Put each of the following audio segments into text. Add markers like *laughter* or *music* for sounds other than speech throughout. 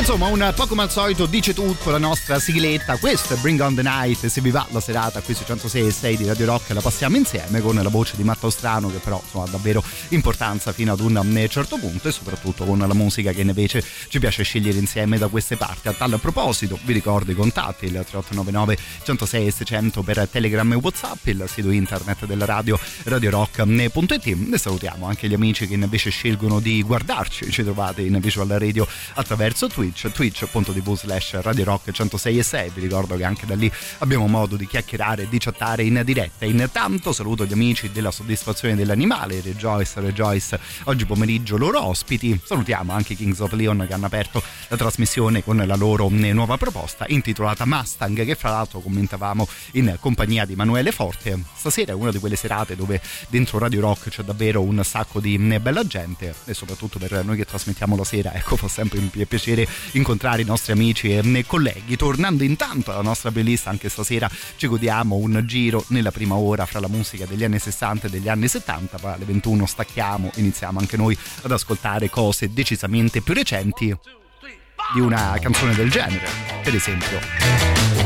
Insomma, un po' come al solito dice tutto la nostra sigletta. Questo è Bring on the Night. Se vi va la serata qui su 106 e 6 di Radio Rock la passiamo insieme con la voce di Matteo Strano che però insomma, ha davvero importanza fino ad un certo punto e soprattutto con la musica che invece ci piace scegliere insieme da queste parti. A tal proposito vi ricordo i contatti, il 3899 106 e 600 per Telegram e Whatsapp, il sito internet della radio radiorock.it e salutiamo anche gli amici che invece scelgono di guardarci, ci trovate in visual radio attraverso Twitch Twitch, twitch.tv slash Radio Rock 106 e 6. Vi ricordo che anche da lì abbiamo modo di chiacchierare e di chattare in diretta. Intanto saluto gli amici della soddisfazione dell'animale, Rejoice, Rejoice, oggi pomeriggio loro ospiti. Salutiamo anche i Kings of Leon che hanno aperto la trasmissione con la loro nuova proposta intitolata Mustang, che fra l'altro commentavamo in compagnia di Emanuele Forte. Stasera è una di quelle serate dove dentro Radio Rock c'è davvero un sacco di bella gente e soprattutto per noi che trasmettiamo la sera, ecco, fa sempre un piacere incontrare i nostri amici e colleghi. Tornando intanto alla nostra playlist, anche stasera ci godiamo un giro nella prima ora fra la musica degli anni 60 e degli anni 70, poi alle 21 stacchiamo, iniziamo anche noi ad ascoltare cose decisamente più recenti di una canzone del genere, per esempio.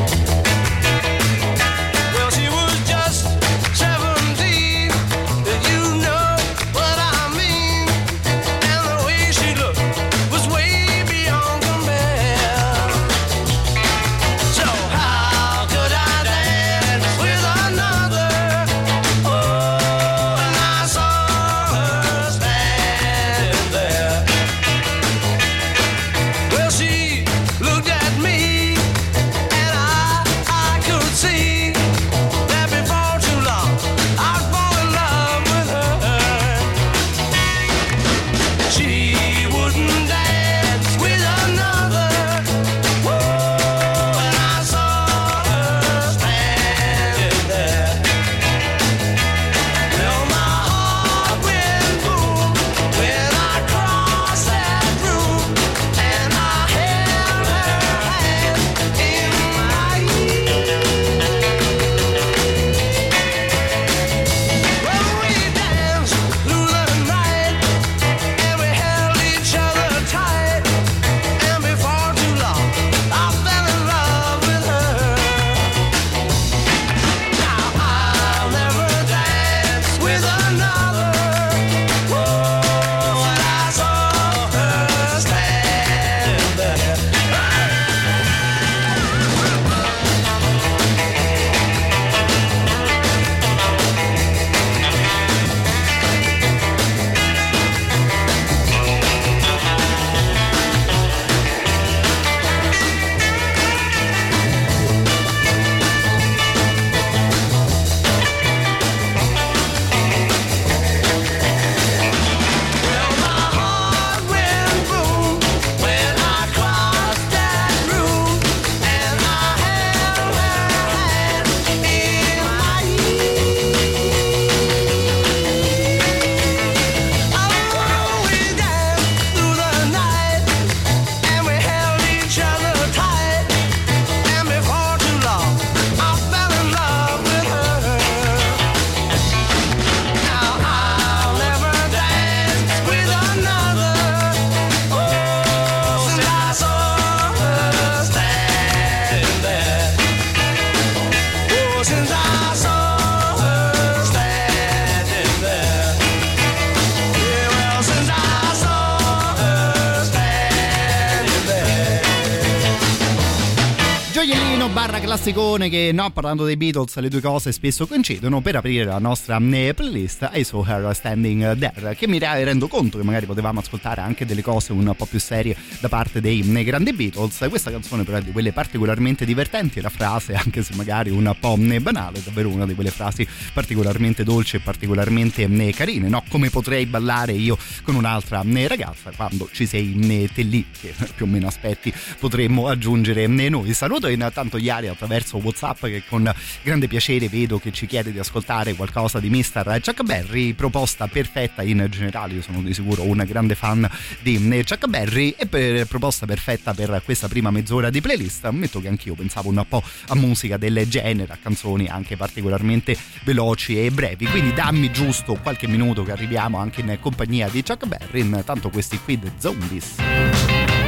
Classicone che no, parlando dei Beatles le due cose spesso coincidono per aprire la nostra eh, playlist I Saw Her Standing There che mi re- rendo conto che magari potevamo ascoltare anche delle cose un po' più serie da parte dei eh, grandi Beatles questa canzone però è di quelle particolarmente divertenti la frase *laughs* anche se magari un po' eh, banale è davvero una di quelle frasi particolarmente dolci e particolarmente eh, carine no? come potrei ballare io con un'altra ragazza quando ci sei te lì che più o meno aspetti potremmo aggiungere noi saluto intanto gli familiari attraverso Whatsapp che con grande piacere vedo che ci chiede di ascoltare qualcosa di Mr. Chuck Berry, proposta perfetta in generale, io sono di sicuro un grande fan di Chuck Berry e per proposta perfetta per questa prima mezz'ora di playlist, ammetto che anch'io pensavo un po' a musica del genere, a canzoni anche particolarmente veloci e brevi, quindi dammi giusto qualche minuto che arriviamo anche in compagnia di Chuck Berry, intanto questi qui The Zombies.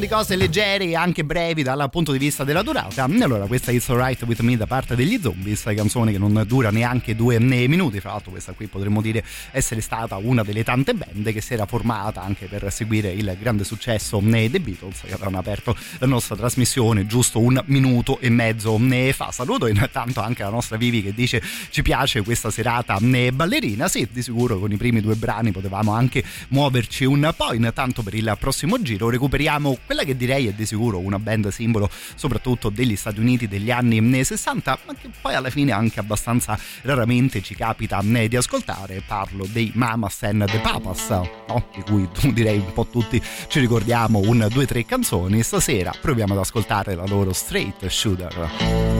Di cose leggere e anche brevi dal punto di vista della durata. Allora, questa It's Alright With Me da parte degli Zombies, canzone che non dura neanche due minuti. Fra l'altro, questa qui potremmo dire essere stata una delle tante band che si era formata anche per seguire il grande successo dei Beatles, che avevano aperto la nostra trasmissione giusto un minuto e mezzo fa. Saluto intanto anche la nostra Vivi che dice ci piace questa serata ballerina. Sì, di sicuro con i primi due brani potevamo anche muoverci un po'. Intanto per il prossimo giro recuperiamo quella che direi è di sicuro una band simbolo soprattutto degli Stati Uniti degli anni 60 ma che poi alla fine anche abbastanza raramente ci capita di ascoltare. Parlo dei Mamas and the Papas no? di cui direi un po' tutti ci ricordiamo un, due, tre canzoni. Stasera proviamo ad ascoltare la loro Straight Shooter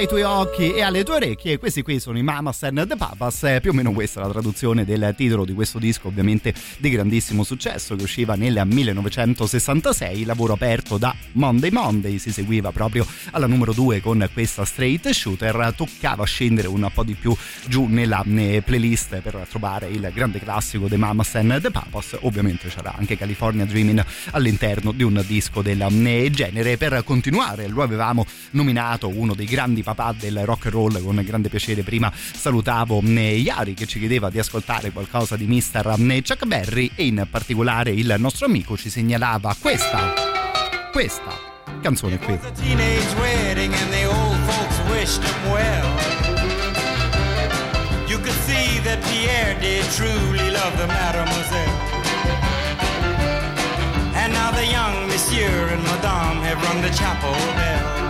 ai tuoi occhi e alle tue orecchie, questi qui sono i Mamas and the Papas, eh, più o meno questa è la traduzione del titolo di questo disco, ovviamente di grandissimo successo, che usciva nel 1966, lavoro aperto da Monday Monday, si seguiva proprio alla numero 2 con questa Straight Shooter, toccava scendere un po' di più giù nella playlist per trovare il grande classico dei Mamas and the Papas, ovviamente c'era anche California Dreaming all'interno di un disco del eh, genere, per continuare lo avevamo nominato uno dei grandi papà del rock and roll con grande piacere prima salutavo eh, Yari che ci chiedeva di ascoltare qualcosa di Mr. eh, Chuck Berry e in particolare il nostro amico ci segnalava questa questa canzone qui. You could see that Pierre did truly love the mademoiselle. And now the young monsieur and madame have rung the chapel bell.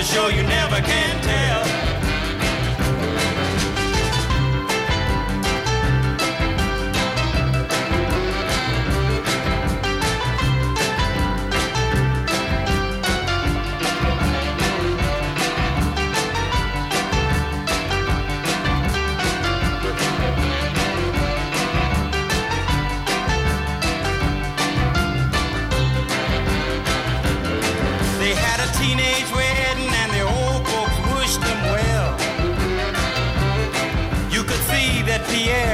to show you never can tell. teenage way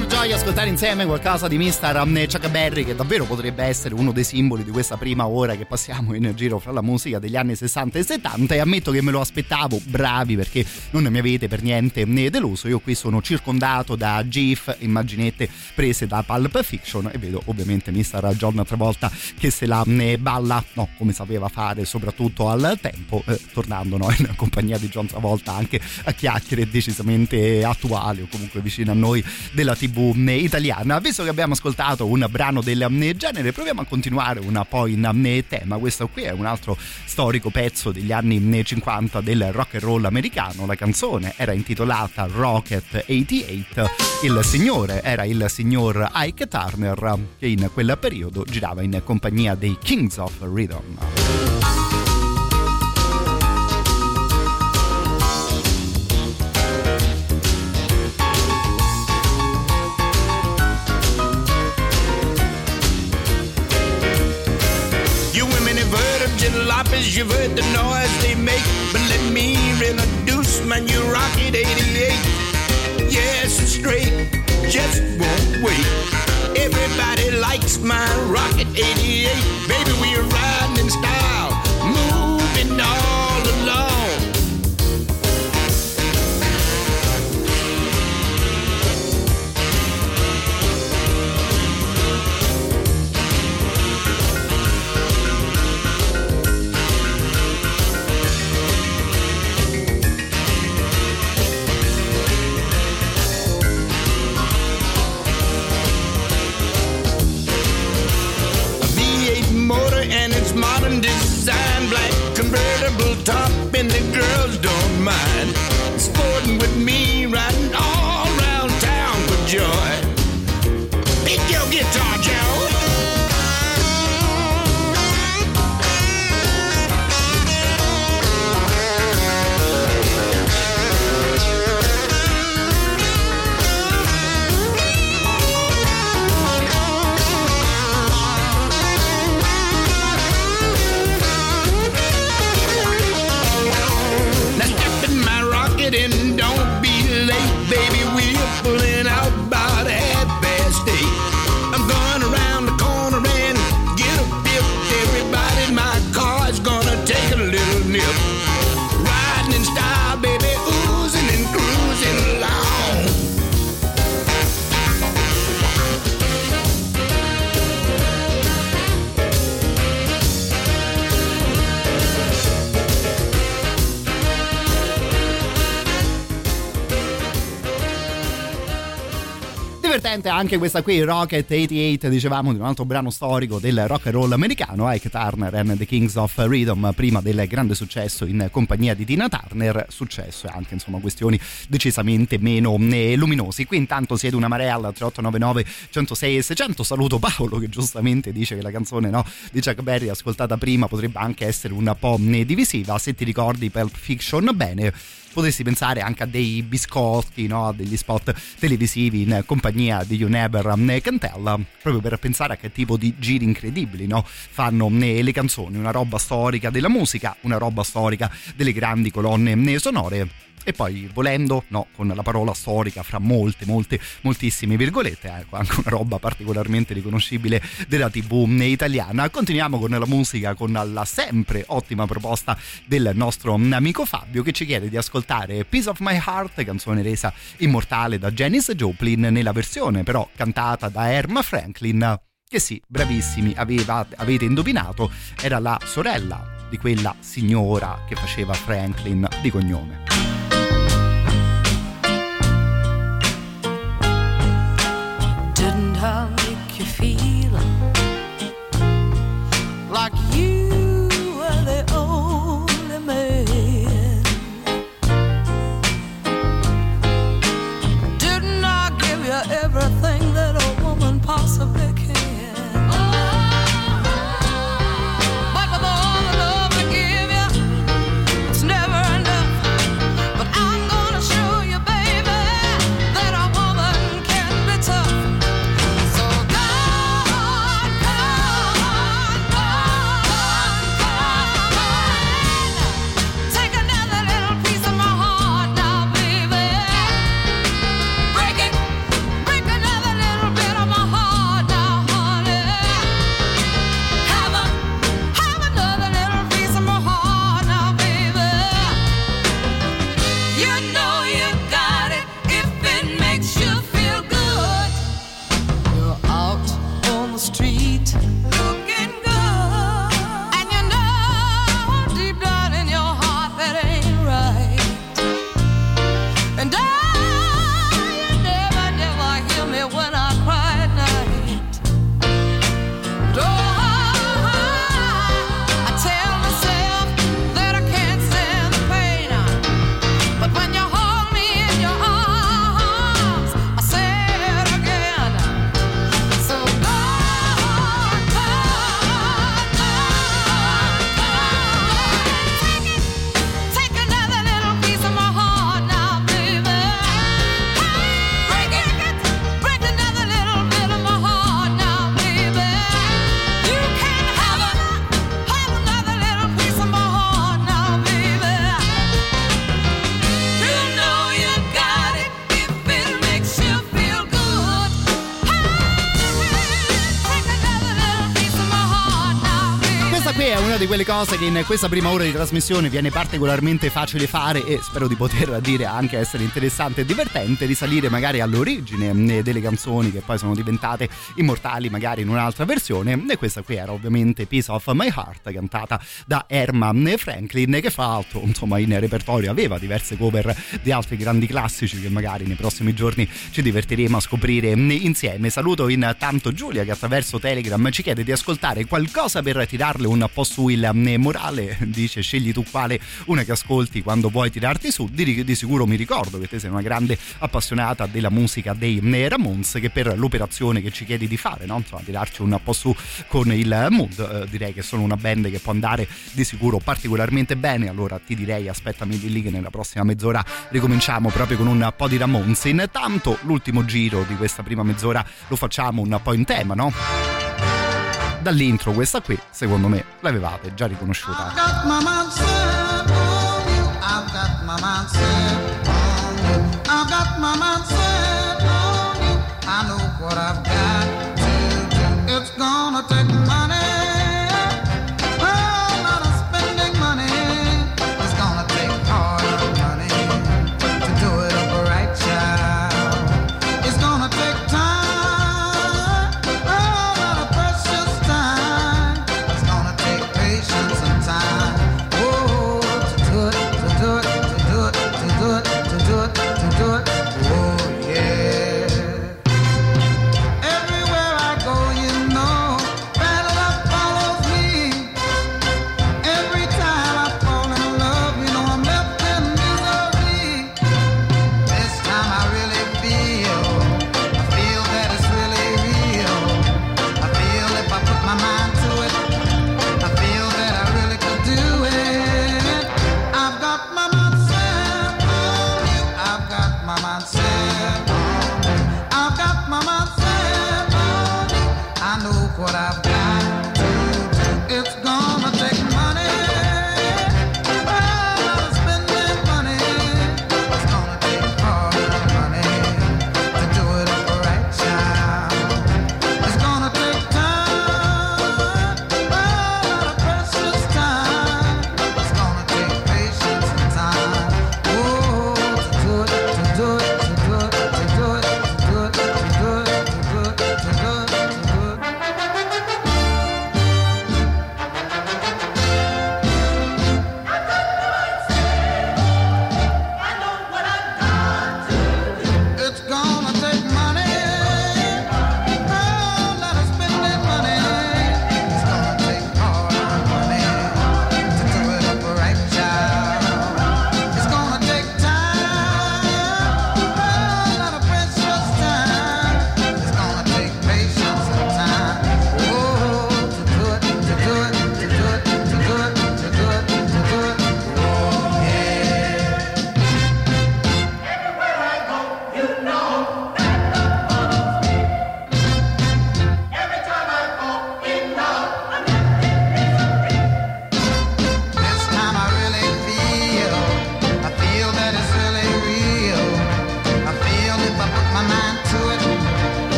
Una gioia ascoltare insieme qualcosa di Mr. Chuck Berry che davvero potrebbe essere uno dei simboli di questa prima ora che passiamo in giro fra la musica degli anni 60 e 70 e ammetto che me lo aspettavo, bravi perché non mi avete per niente deluso, io qui sono circondato da GIF, immaginette prese da Pulp Fiction e vedo ovviamente Mr. John Travolta che se la ne balla, no, come sapeva fare soprattutto al tempo, eh, tornando no, in compagnia di John Travolta anche a chiacchiere decisamente attuali o comunque vicino a noi della tv italiana. Visto che abbiamo ascoltato un brano del genere, proviamo a continuare un po' in tema. Questo qui è un altro storico pezzo degli anni 50 del rock and roll americano. La canzone era intitolata Rocket 88. Il signore era il signor Ike Turner che in quel periodo girava in compagnia dei Kings of Rhythm. Heard you've heard the noise they make, but let me introduce my you rock it 88. Yes, it's straight, just won't wait. Everybody likes my Rocket 88. Baby, we're riding and its modern design, black convertible top, and the girls don't mind. Sporting with me, Divertente anche questa qui, Rocket 88, dicevamo di un altro brano storico del rock and roll americano, Ike Turner and the Kings of Rhythm, prima del grande successo in compagnia di Tina Turner, successo e anche insomma questioni decisamente meno eh, luminosi. Qui intanto siete una marea al 3899 106 e 600, saluto Paolo che giustamente dice che la canzone no, di Chuck Berry ascoltata prima potrebbe anche essere un po' eh, divisiva, se ti ricordi Pulp Fiction bene potresti pensare anche a dei biscotti, no? a degli spot televisivi in compagnia di You Never Can Tell, proprio per pensare a che tipo di giri incredibili no? fanno eh, le canzoni, una roba storica della musica, una roba storica delle grandi colonne eh, sonore e poi volendo, no, con la parola storica fra molte, molte, moltissime virgolette, ecco, anche una roba particolarmente riconoscibile della TV italiana. Continuiamo con la musica, con la sempre ottima proposta del nostro amico Fabio che ci chiede di ascoltare Piece of My Heart, canzone resa immortale da Janis Joplin nella versione però cantata da Erma Franklin che sì, bravissimi, aveva, avete indovinato, era la sorella di quella signora che faceva Franklin di cognome. Like you cose che in questa prima ora di trasmissione viene particolarmente facile fare e spero di poter *laughs* dire anche essere interessante e divertente, risalire magari all'origine eh, delle canzoni che poi sono diventate immortali magari in un'altra versione e questa qui era ovviamente Piece of My Heart cantata da Herman Franklin che fra l'altro insomma in repertorio aveva diverse cover di altri grandi classici che magari nei prossimi giorni ci divertiremo a scoprire insieme. Saluto intanto Giulia che attraverso Telegram ci chiede di ascoltare qualcosa per tirarle un po' su il morale, dice scegli tu quale una che ascolti quando vuoi tirarti su, di, di sicuro mi ricordo che te sei una grande appassionata della musica dei Ramones che per l'operazione che ci chiedi di fare, no? insomma tirarci un po' su con il mood, eh, direi che sono una band che può andare di sicuro particolarmente bene, allora ti direi aspettami di lì che nella prossima mezz'ora ricominciamo proprio con un po' di Ramones. Intanto l'ultimo giro di questa prima mezz'ora lo facciamo un po' in tema, no? Dall'intro questa qui, secondo me, l'avevate già riconosciuta.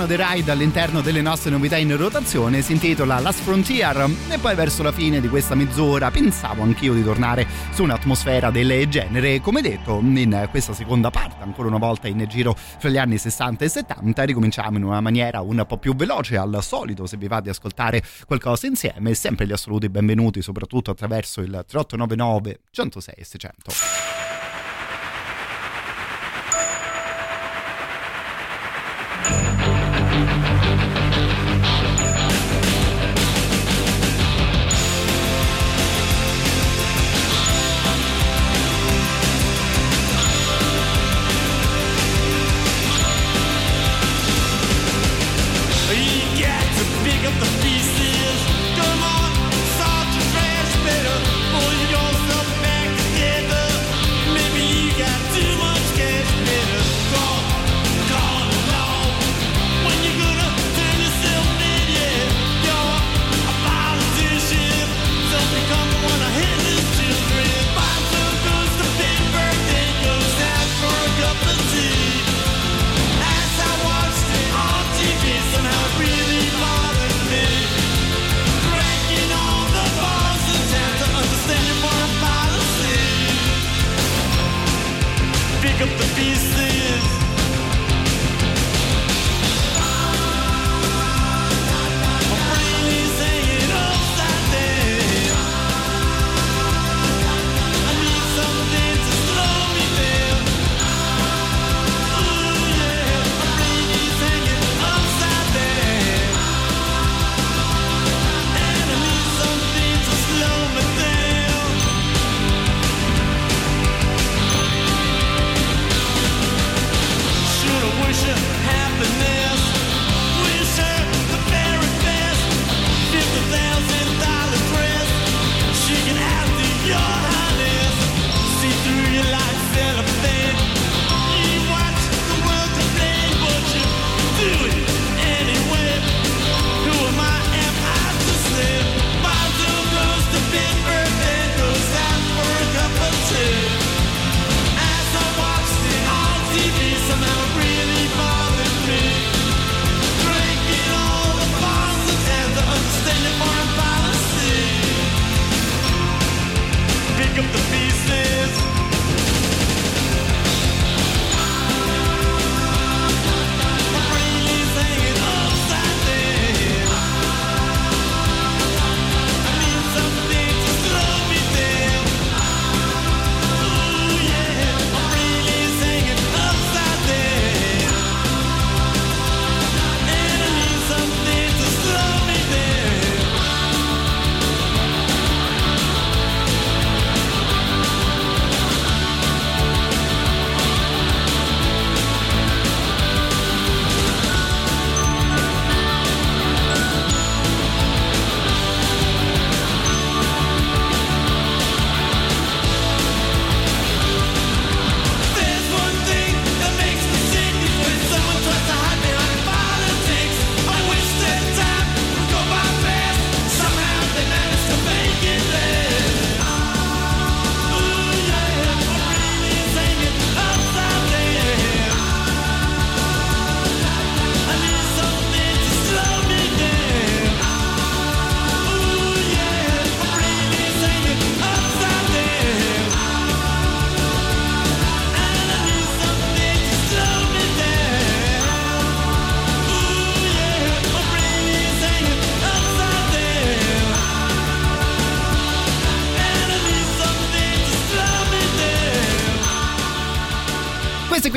Brano The Ride all'interno delle nostre novità in rotazione si intitola Last Frontier e poi verso la fine di questa mezz'ora pensavo anch'io di tornare su un'atmosfera del genere. Come detto in questa seconda parte ancora una volta in giro fra gli anni 60 e 70 ricominciamo in una maniera un po' più veloce al solito se vi va di ascoltare qualcosa insieme sempre gli assoluti benvenuti soprattutto attraverso il 3899 106 e 600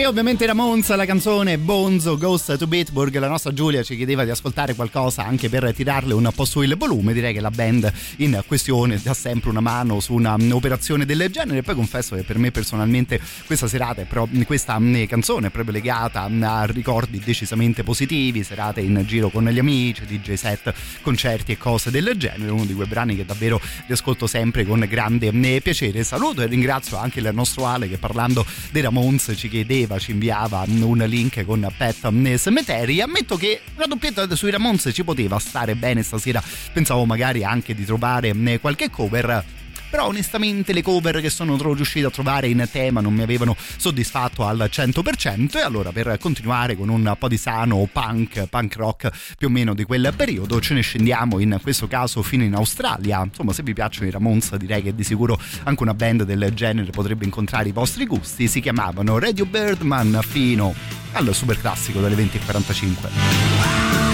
qui ovviamente Ramones, la canzone Bonzo Ghost to Bitburg, la nostra Giulia ci chiedeva di ascoltare qualcosa anche per tirarle un po' su il volume, direi che la band in questione dà sempre una mano su un'operazione del genere, poi confesso che per me personalmente questa serata è proprio questa mm, canzone è proprio legata a ricordi decisamente positivi, serate in giro con gli amici, DJ set, concerti e cose del genere, uno di quei brani che davvero riascolto sempre con grande mm, piacere. Saluto e ringrazio anche il nostro Ale che parlando dei Ramones ci chiedeva, ci inviava un link con Pet Cemetery. Ammetto che una doppietta sui Ramones ci poteva stare bene stasera, pensavo magari anche di trovare mm, qualche cover però onestamente le cover che sono riuscito a trovare in tema non mi avevano soddisfatto al 100% e allora per continuare con un po' di sano punk, punk rock più o meno di quel periodo ce ne scendiamo in questo caso fino in Australia. Insomma se vi piacciono i Ramones direi che di sicuro anche una band del genere potrebbe incontrare i vostri gusti. Si chiamavano Radio Birdman fino al super classico delle 20.45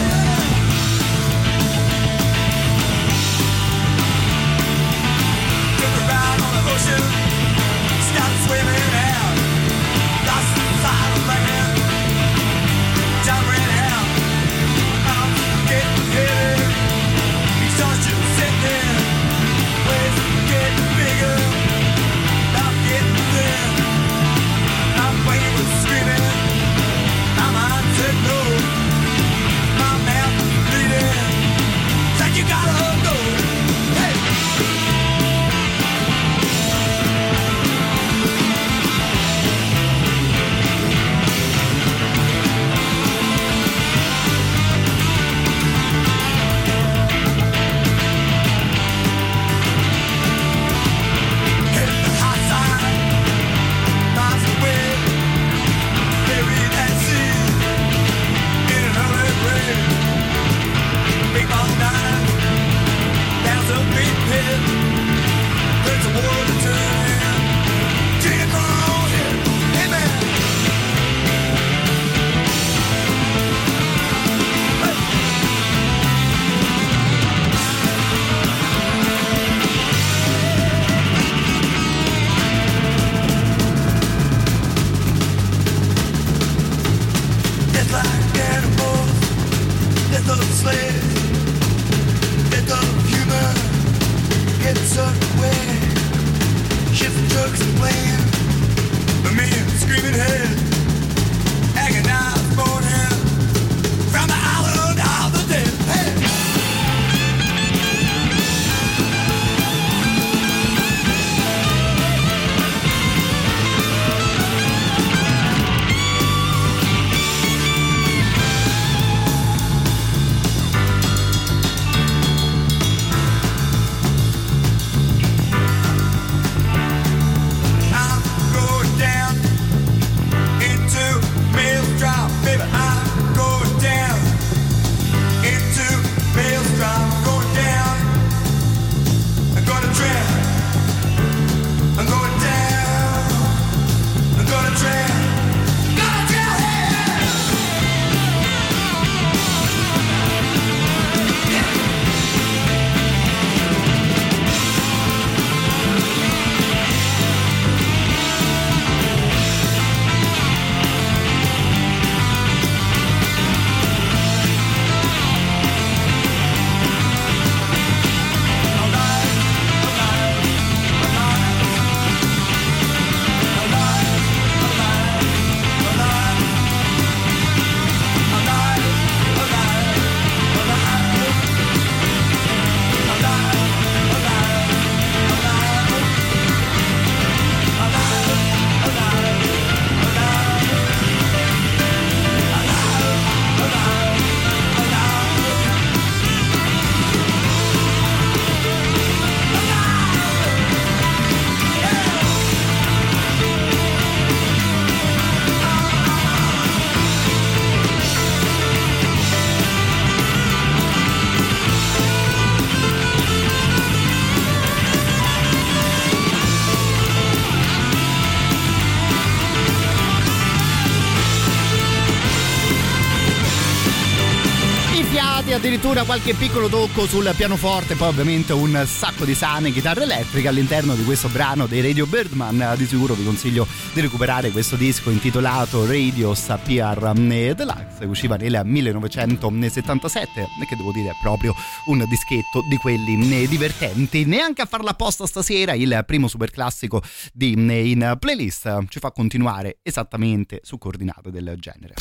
addirittura qualche piccolo tocco sul pianoforte, poi ovviamente un sacco di sane chitarre elettriche all'interno di questo brano dei Radio Birdman. Di sicuro vi consiglio di recuperare questo disco intitolato Radios PR Deluxe, che usciva nel 1977 e che devo dire è proprio un dischetto di quelli divertenti. Neanche a farla apposta stasera il primo super classico di in playlist ci fa continuare esattamente su coordinate del genere.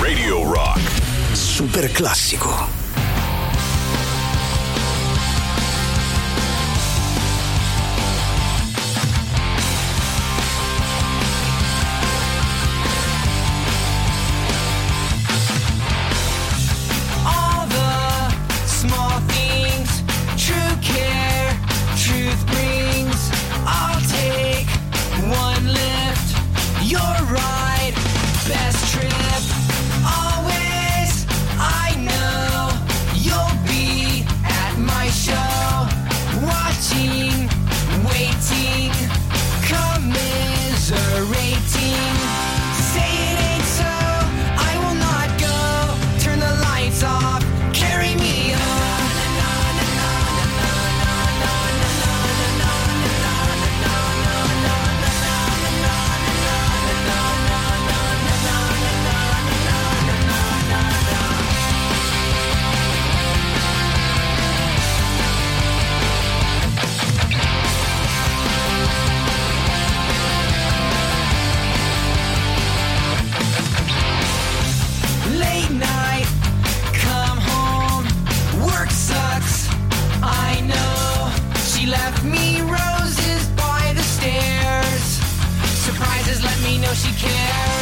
Radio Rock. Super classico. She cares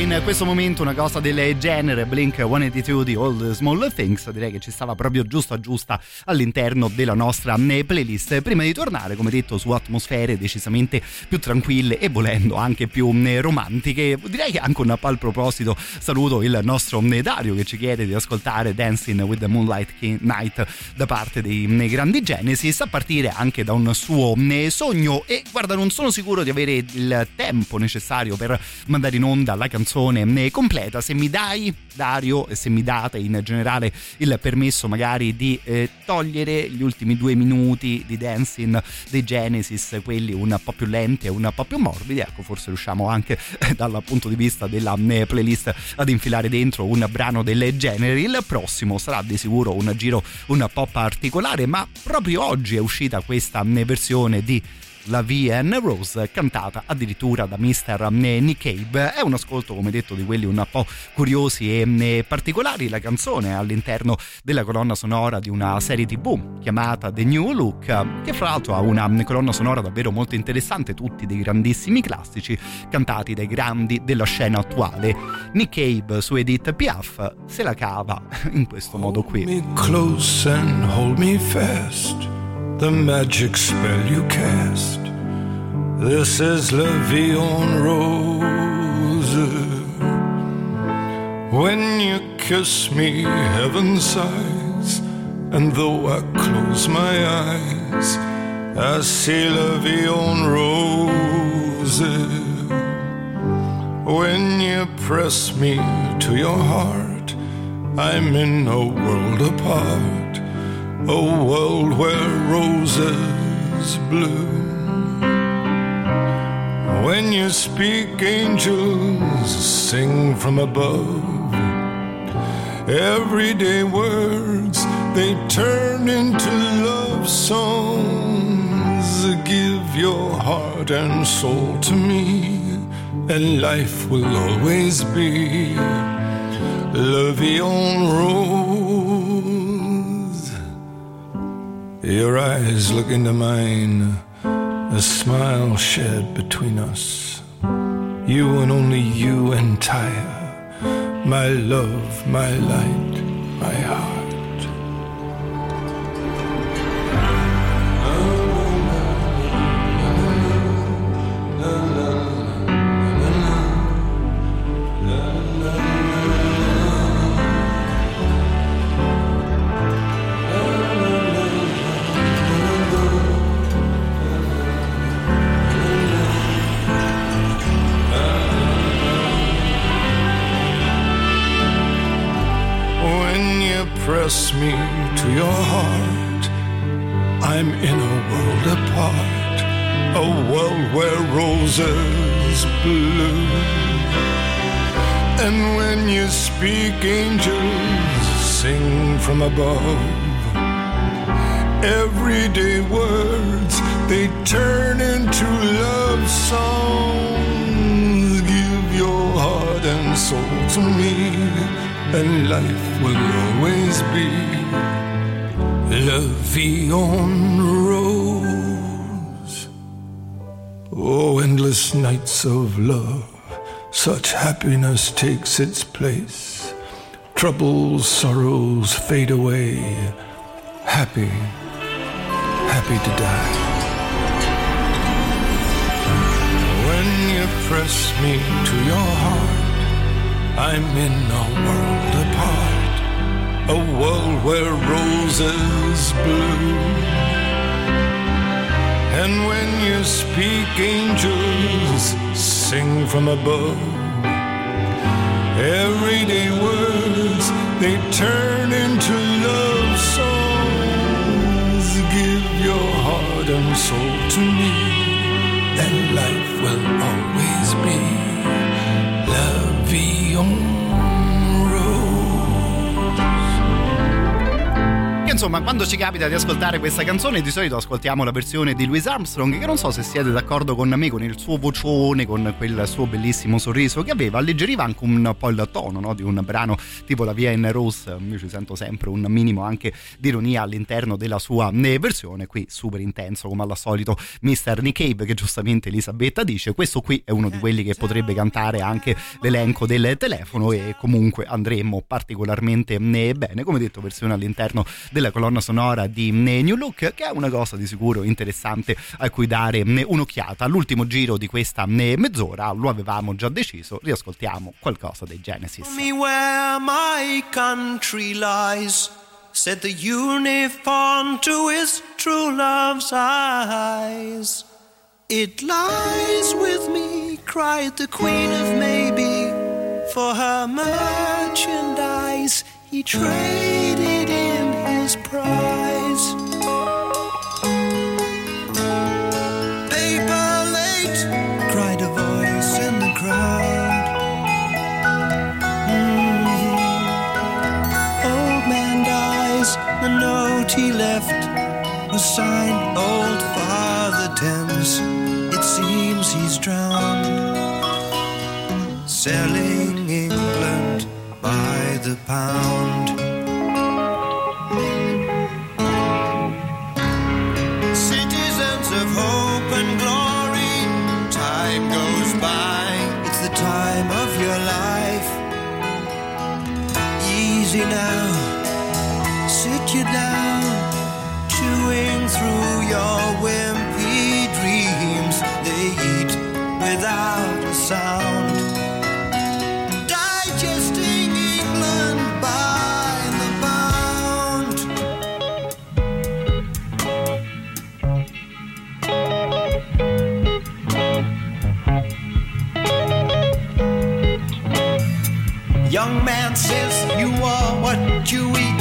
in questo momento una cosa del genere Blink 182 di All the Small Things direi che ci stava proprio giusta giusta all'interno della nostra eh, playlist. Prima di tornare come detto su atmosfere decisamente più tranquille e volendo anche più eh, romantiche direi che anche un pal proposito saluto il nostro eh, Dario che ci chiede di ascoltare Dancing with the Moonlight Night da parte dei eh, grandi Genesis a partire anche da un suo sogno. E guarda non sono sicuro di avere il tempo necessario per mandare in onda la canzone eh, completa. Se mi dai Dario e se mi date in generale il permesso magari di eh, togliere gli ultimi due minuti di dancing dei Genesis quelli un po' più lenti e un po' più morbidi ecco forse riusciamo anche eh, dal punto di vista della eh, playlist ad infilare dentro un brano del genere. Il prossimo sarà di sicuro un giro un po' particolare ma proprio oggi è uscita questa eh, versione di la VN Rose cantata addirittura da Mr. Nick Cave è un ascolto come detto di quelli un po' curiosi e particolari. La canzone è all'interno della colonna sonora di una serie tv chiamata The New Look che fra l'altro ha una colonna sonora davvero molto interessante tutti dei grandissimi classici cantati dai grandi della scena attuale. Nick Cave su Edith Piaf se la cava *laughs* in questo modo qui The magic spell you cast. This is La Vie Rose. When you kiss me, heaven sighs. And though I close my eyes, I see La Rose. When you press me to your heart, I'm in a world apart, a world where roses bloom. When you speak, angels sing from above. Everyday words they turn into love songs. Give your heart and soul to me, and life will always be la vie en rose. Your eyes look into mine, a smile shared between us. You and only you entire my love, my light, my heart. Your heart, I'm in a world apart, a world where roses bloom. And when you speak, angels sing from above. Everyday words they turn into love songs. Give your heart and soul to me, and life will always be vie en rose. Oh, endless nights of love, such happiness takes its place. Troubles, sorrows fade away. Happy, happy to die. When you press me to your heart, I'm in a world apart, a world where roses bloom. And when you speak, angels sing from above. Everyday words they turn into love songs. Give your heart and soul to me, and life will always be la vie Insomma, quando ci capita di ascoltare questa canzone, di solito ascoltiamo la versione di Louis Armstrong, che non so se siete d'accordo con me, con il suo vocione, con quel suo bellissimo sorriso che aveva, alleggeriva anche un po' il tono no? di un brano tipo La in Rose. Io ci sento sempre un minimo anche di ironia all'interno della sua eh, versione. Qui super intenso, come al solito, Mr. Nick Cave, che giustamente Elisabetta dice. Questo qui è uno di quelli che potrebbe cantare anche l'elenco del telefono, e comunque andremo particolarmente eh, bene. Come detto, versione all'interno della colonna sonora di New Look, che è una cosa di sicuro interessante a cui dare un'occhiata. All'ultimo giro di questa mezz'ora lo avevamo già deciso, riascoltiamo qualcosa dei Genesis. said the uniform to his true love's eyes. It lies with me, cried the Queen of Maybe, for her merchandise he traded in prize. Paper late, cried a voice in the crowd. Mm-hmm. Old man dies, the note he left was signed Old Father Thames. It seems he's drowned, selling England by the pound. Easy now, sit you down, chewing through your wimpy dreams. They eat without a sound. Digesting England by the pound. Young man says you you eat.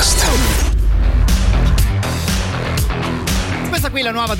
Podcast.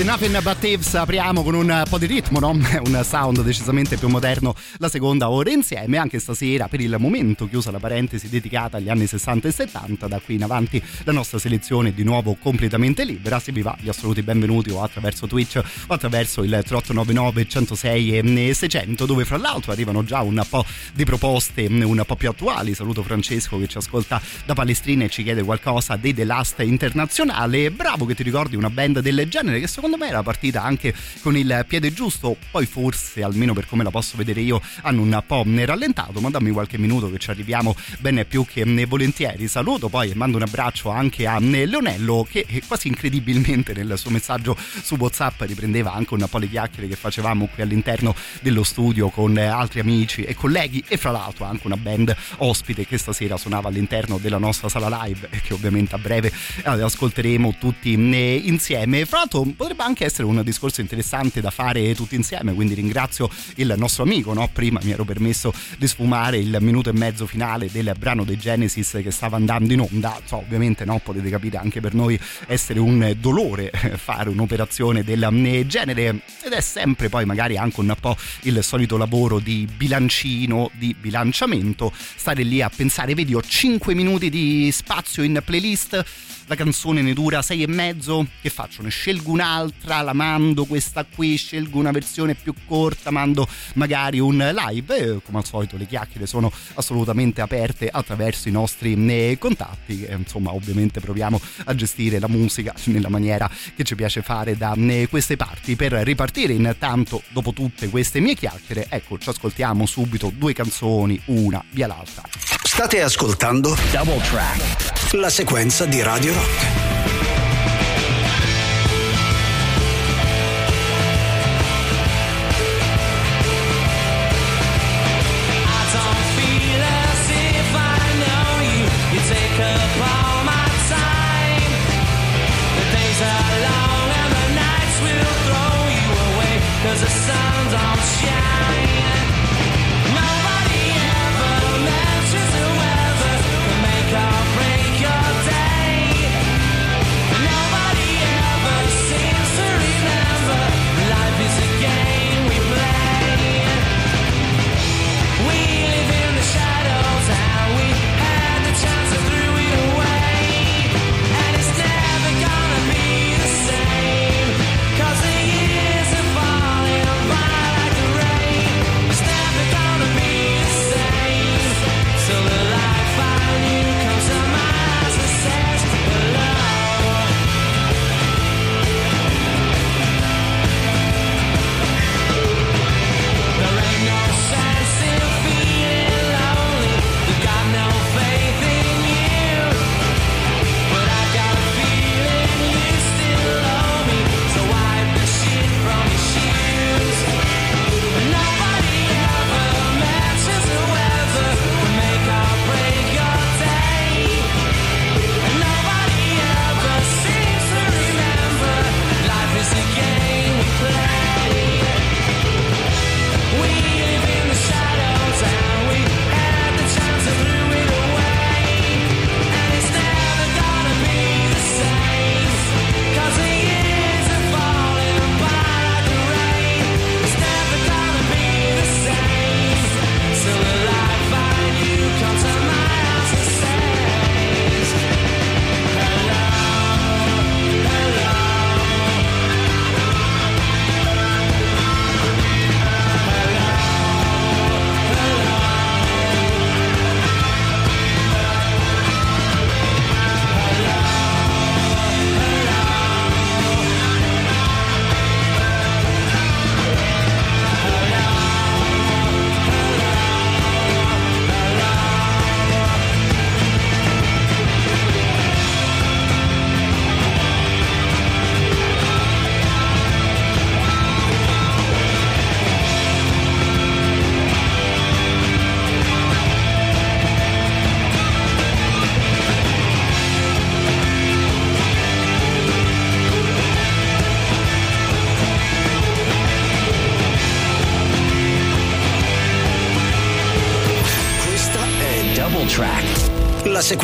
The Nothing But Thieves. Apriamo con un po' di ritmo, no? *laughs* Un sound decisamente più moderno. La seconda ora insieme, anche stasera, per il momento, chiusa la parentesi dedicata agli anni 60 e 70. Da qui in avanti la nostra selezione è di nuovo completamente libera. Se vi va, gli assoluti benvenuti o attraverso Twitch o attraverso il 3899 106 e 600, dove fra l'altro arrivano già un po' di proposte un po' più attuali. Saluto Francesco che ci ascolta da Palestrina e ci chiede qualcosa dei The Last Internazionale. Bravo che ti ricordi una band del genere che secondo me era partita anche con il piede giusto, poi forse, almeno per come la posso vedere io, hanno un po' rallentato, ma dammi qualche minuto che ci arriviamo bene più che volentieri. Saluto poi e mando un abbraccio anche a Leonello che quasi incredibilmente nel suo messaggio su WhatsApp riprendeva anche un po' le chiacchiere che facevamo qui all'interno dello studio con altri amici e colleghi e fra l'altro anche una band ospite che stasera suonava all'interno della nostra sala live che ovviamente a breve eh, ascolteremo tutti eh, insieme. Fra l'altro potrebbe anche essere un discorso interessante da fare tutti insieme, quindi ringrazio il nostro amico, no? prima mi ero permesso di sfumare il minuto e mezzo finale del brano dei Genesis che stava andando in onda, so, ovviamente no, potete capire anche per noi essere un dolore fare un'operazione del eh, genere ed è sempre poi magari anche un po' il solito lavoro di bilancino, di bilanciamento, stare lì a pensare, vedi ho 5 minuti di spazio in playlist la canzone ne dura sei e mezzo, che faccio? Ne scelgo un'altra, la mando questa qui, scelgo una versione più corta, mando magari un live e come al solito le chiacchiere sono assolutamente aperte attraverso i nostri eh, contatti e insomma ovviamente proviamo a gestire la musica *laughs* nella maniera che ci piace fare da eh, queste parti per ripartire intanto dopo tutte queste mie chiacchiere ecco ci ascoltiamo subito due canzoni una via l'altra State ascoltando Double Track, la sequenza di Radio Rock.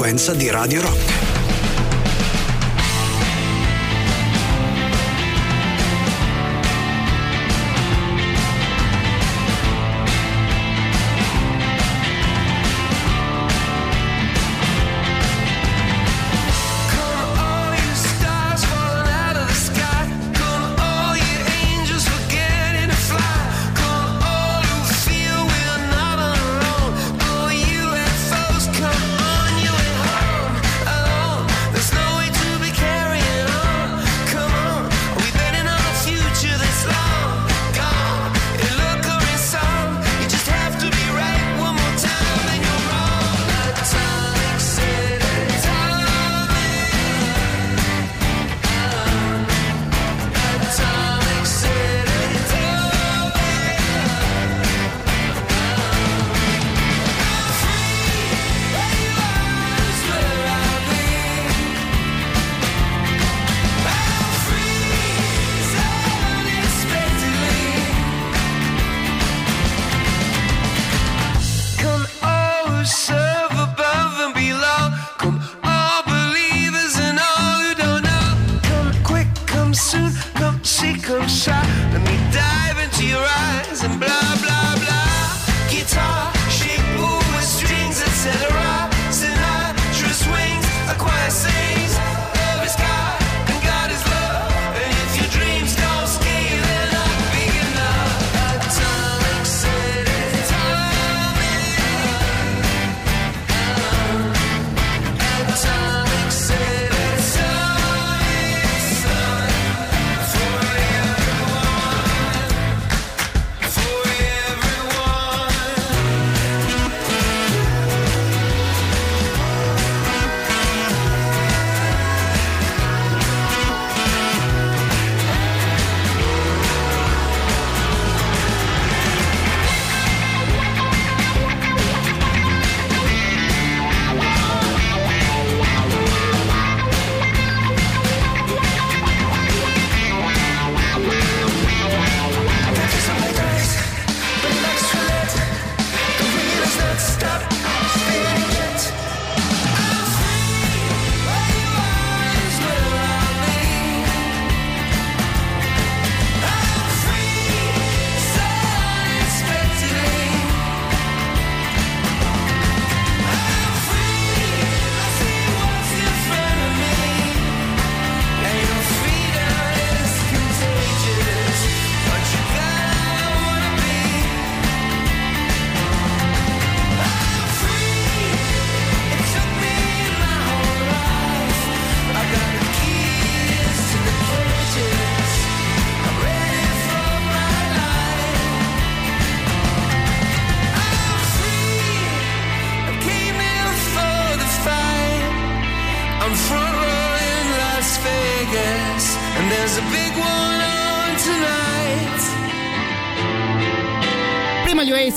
La sequenza di Radio Rock.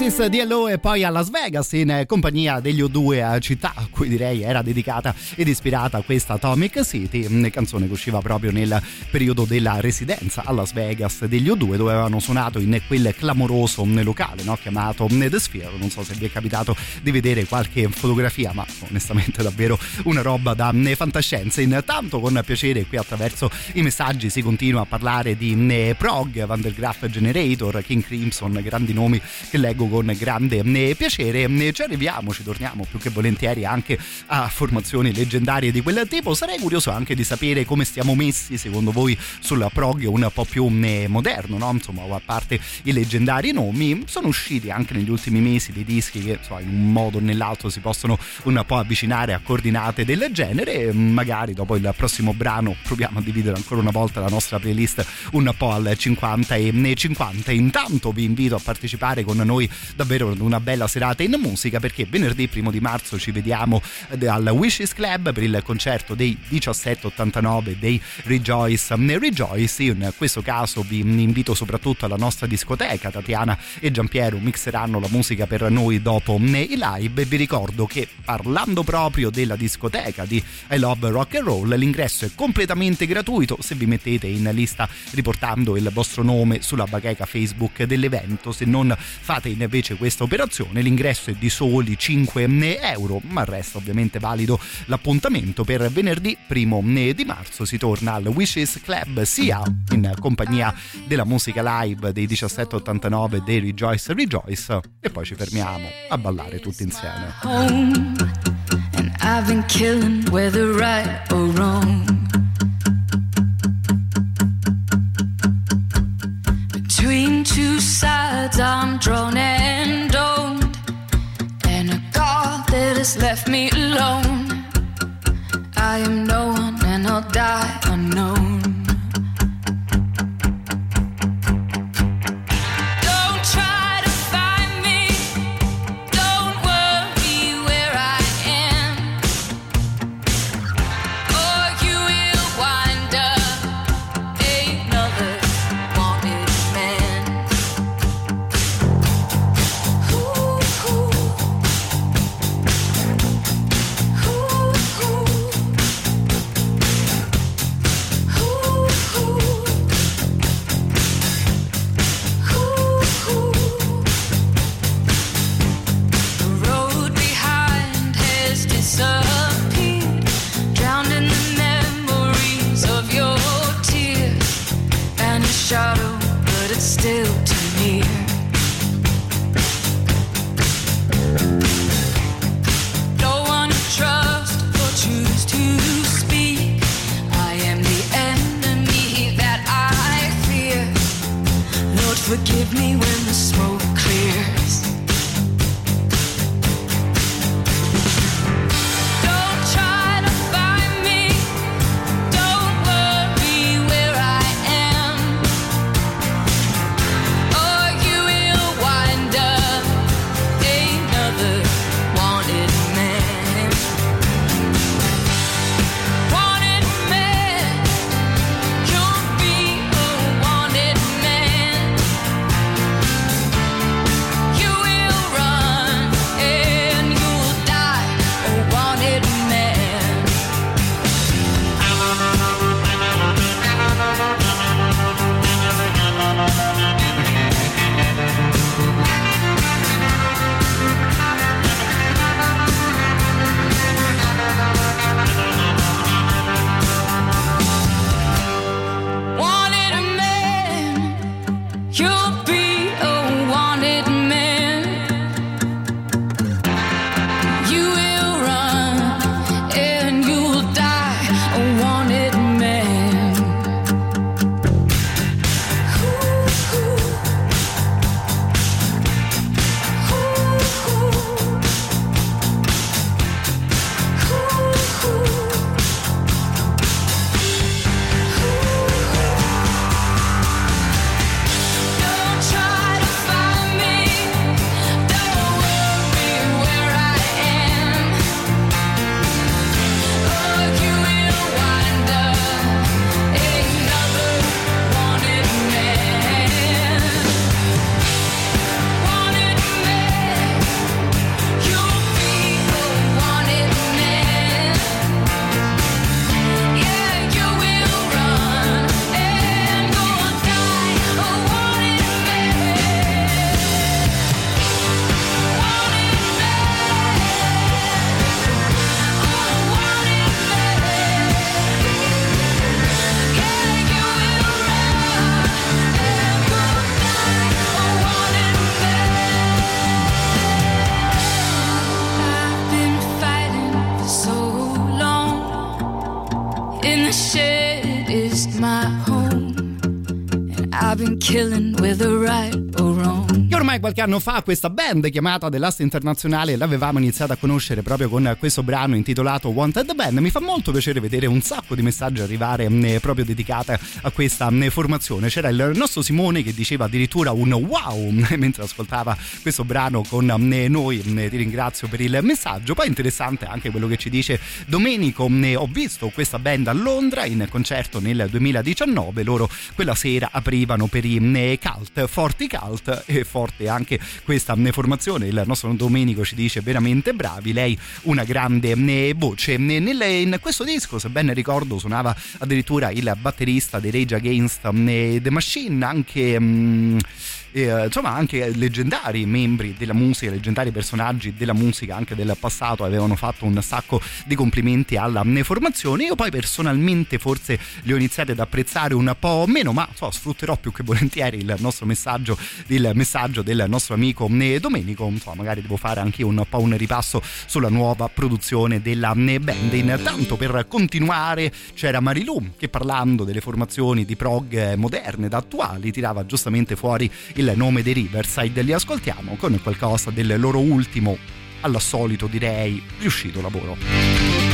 Oasis di Hello e poi a Las Vegas in compagnia degli O2 a città cui direi era dedicata ed ispirata questa Atomic City, una canzone che usciva proprio nel periodo della residenza a Las Vegas degli O2 dove avevano suonato in quel clamoroso locale no, chiamato The Sphere, non so se vi è capitato di vedere qualche fotografia ma onestamente davvero una roba da fantascienza. Intanto con piacere qui attraverso i messaggi si continua a parlare di Prog, Van der Graaf Generator, King Crimson, grandi nomi che leggo con grande piacere. Ci arriviamo, ci torniamo più che volentieri anche a formazioni leggendarie di quel tipo. Sarei curioso anche di sapere come stiamo messi secondo voi sul prog un po' più eh, moderno, no? Insomma, a parte i leggendari nomi, sono usciti anche negli ultimi mesi dei dischi che insomma, in un modo o nell'altro si possono un po' avvicinare a coordinate del genere. Magari dopo il prossimo brano proviamo a dividere ancora una volta la nostra playlist un po' al 50 e 50. Intanto vi invito a partecipare con noi davvero ad una bella serata in musica perché venerdì primo di marzo ci vediamo al Wishes Club per il concerto dei 1789 dei Rejoice Rejoice. Io in questo caso vi invito soprattutto alla nostra discoteca. Tatiana e Giampiero mixeranno la musica per noi dopo i live e vi ricordo che parlando proprio della discoteca di I Love Rock and Roll l'ingresso è completamente gratuito se vi mettete in lista riportando il vostro nome sulla bacheca Facebook dell'evento se non fate invece questa operazione l'ingresso è di soli 5 euro ma resta ovviamente valido l'appuntamento per venerdì primo di marzo. Si torna al Wishes Club sia in compagnia della musica live dei 1789 dei Rejoice Rejoice e poi ci fermiamo a ballare tutti insieme. Between two sides, I'm drawn and Has left me alone. I am no one, and I'll die qualche anno fa questa band chiamata The Last Internazionale l'avevamo iniziata a conoscere proprio con questo brano intitolato Wanted Band. Mi fa molto piacere vedere un sacco di messaggi arrivare mh, proprio dedicate a questa mh, formazione. C'era il nostro Simone che diceva addirittura un wow *laughs* mentre ascoltava questo brano con noi. Ti ringrazio per il messaggio. Poi interessante anche quello che ci dice Domenico. Ho visto questa band a Londra in concerto nel 2019. Loro quella sera aprivano per i cult, forti cult e forte anche questa eh, formazione. Il nostro Domenico ci dice veramente bravi, lei una grande eh, voce. Nel- in questo disco, se ben ricordo, suonava addirittura il batterista dei Rage Against the Machine, anche. Mm, eh, insomma anche leggendari membri della musica, leggendari personaggi della musica anche del passato avevano fatto un sacco di complimenti alla mh, formazione. Io poi personalmente forse li ho iniziati ad apprezzare un po' meno, ma so, sfrutterò più che volentieri il nostro messaggio, il messaggio del nostro amico mh, Domenico. Insomma, magari devo fare anche un po' un ripasso sulla nuova produzione della mh, band. Intanto per continuare c'era Marilu che parlando delle formazioni di prog eh, moderne, da attuali, tirava giustamente fuori il nome dei Riverside. Li ascoltiamo con qualcosa del loro ultimo, al solito direi, riuscito lavoro.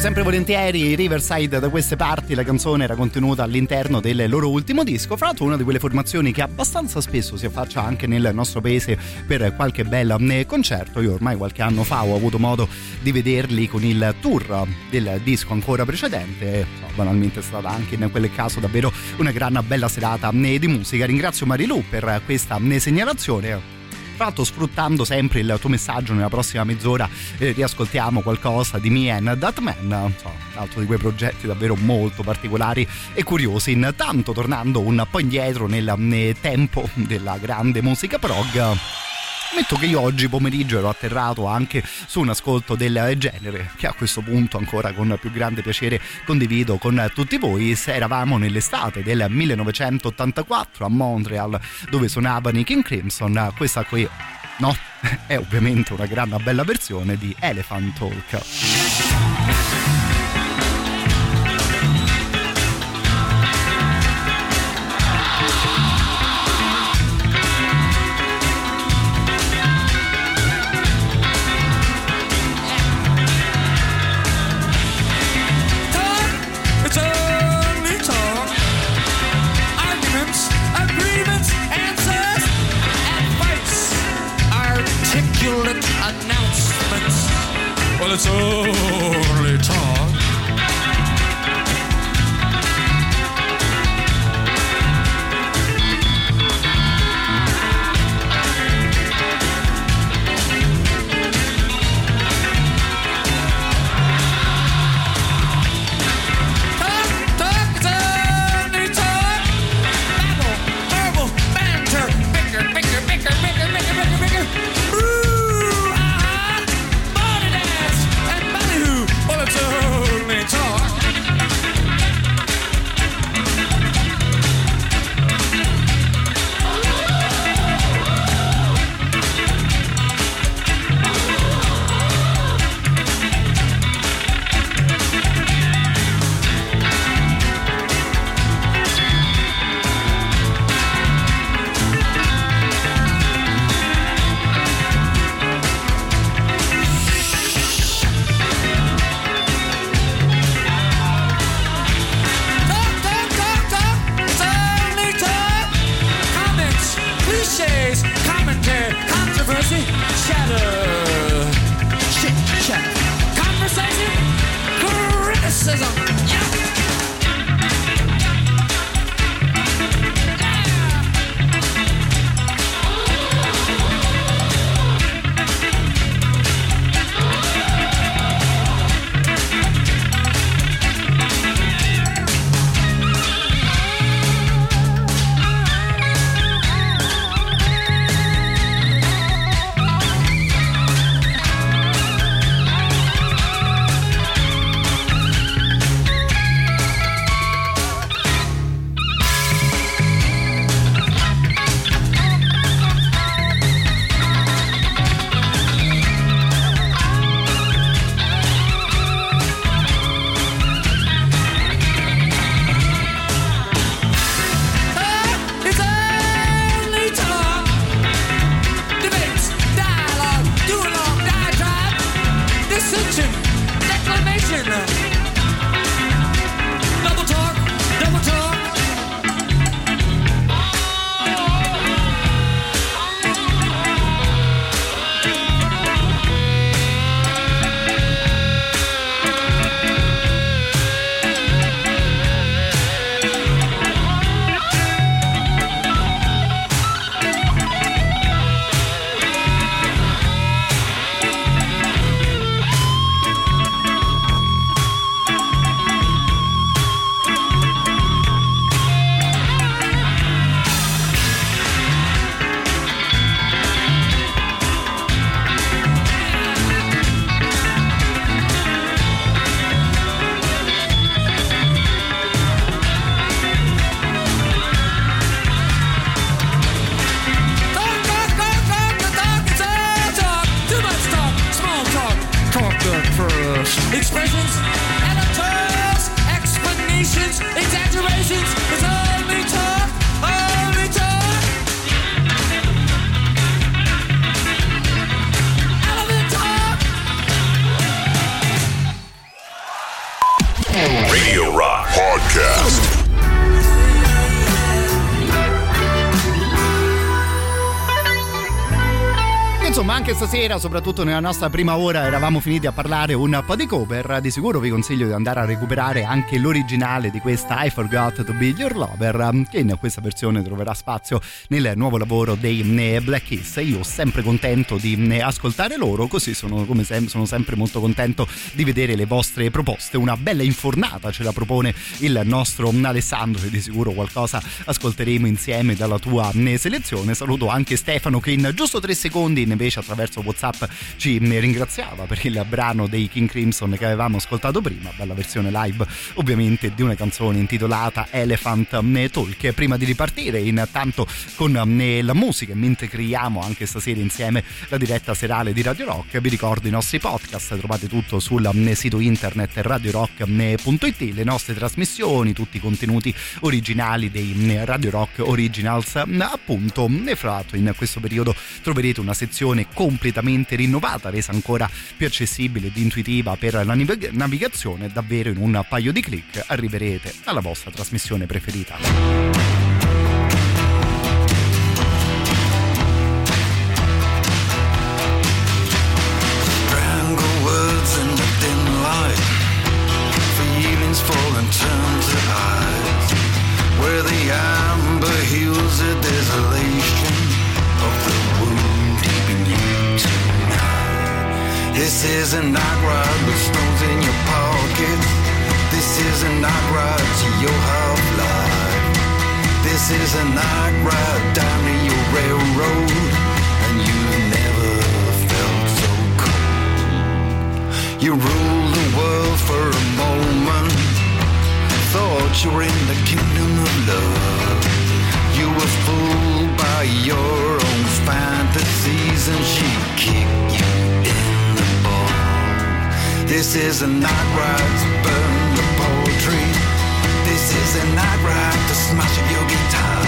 Sempre volentieri Riverside da queste parti, la canzone era contenuta all'interno del loro ultimo disco, fra l'altro una di quelle formazioni che abbastanza spesso si affaccia anche nel nostro paese per qualche bel eh, concerto, io ormai qualche anno fa ho avuto modo di vederli con il tour del disco ancora precedente, banalmente è stata anche in quel caso davvero una gran bella serata eh, di musica, ringrazio Marilu per questa eh, segnalazione Tra l'altro sfruttando sempre il tuo messaggio nella prossima mezz'ora eh, riascoltiamo qualcosa di Me and That Man, insomma, un altro di quei progetti davvero molto particolari e curiosi. Intanto tornando un po' indietro nel, nel tempo della grande musica prog. Ammetto che io oggi pomeriggio ero atterrato anche su un ascolto del genere, che a questo punto ancora con più grande piacere condivido con tutti voi. Se eravamo nell'estate del 1984 a Montreal, dove suonavano i King Crimson, questa qui, no, *laughs* è ovviamente una gran bella versione di Elephant. Talk, Stasera, soprattutto nella nostra prima ora, eravamo finiti a parlare un po' di cover. Di sicuro vi consiglio di andare a recuperare anche l'originale di questa I Forgot to Be Your Lover, che in questa versione troverà spazio nel nuovo lavoro dei eh, Black Kiss. Io sempre contento di eh, ascoltare loro, così sono, come sem- sono sempre molto contento di vedere le vostre proposte. Una bella infornata ce la propone il nostro Alessandro, e di sicuro qualcosa ascolteremo insieme dalla tua eh, selezione. Saluto anche Stefano che in giusto tre secondi invece attraverso Whatsapp ci ringraziava per il brano dei King Crimson che avevamo ascoltato prima, bella versione live ovviamente di una canzone intitolata Elephant Talk. Prima di ripartire intanto con la musica, mentre creiamo anche stasera insieme la diretta serale di Radio Rock, vi ricordo i nostri podcast, trovate tutto sul sito internet radiorock.it, le nostre trasmissioni, tutti i contenuti originali dei Radio Rock Originals appunto e fra l'altro in questo periodo troverete una sezione completamente rinnovata, resa ancora più accessibile ed intuitiva per la navig- navigazione. Davvero in un paio di clic arriverete alla vostra trasmissione preferita. Strangle words in the dim light. Feelings fall and turn to eyes. Where the amber heals the desolation This is a night ride with stones in your pockets. This is a night ride to your half life. This is a night ride down to your railroad, and you never felt so cold. You ruled the world for a moment, thought you were in the kingdom of love. You were fooled by your own fantasies, and she kicked you. This is a night ride to burn the poetry. This is a night ride to smash up your guitar.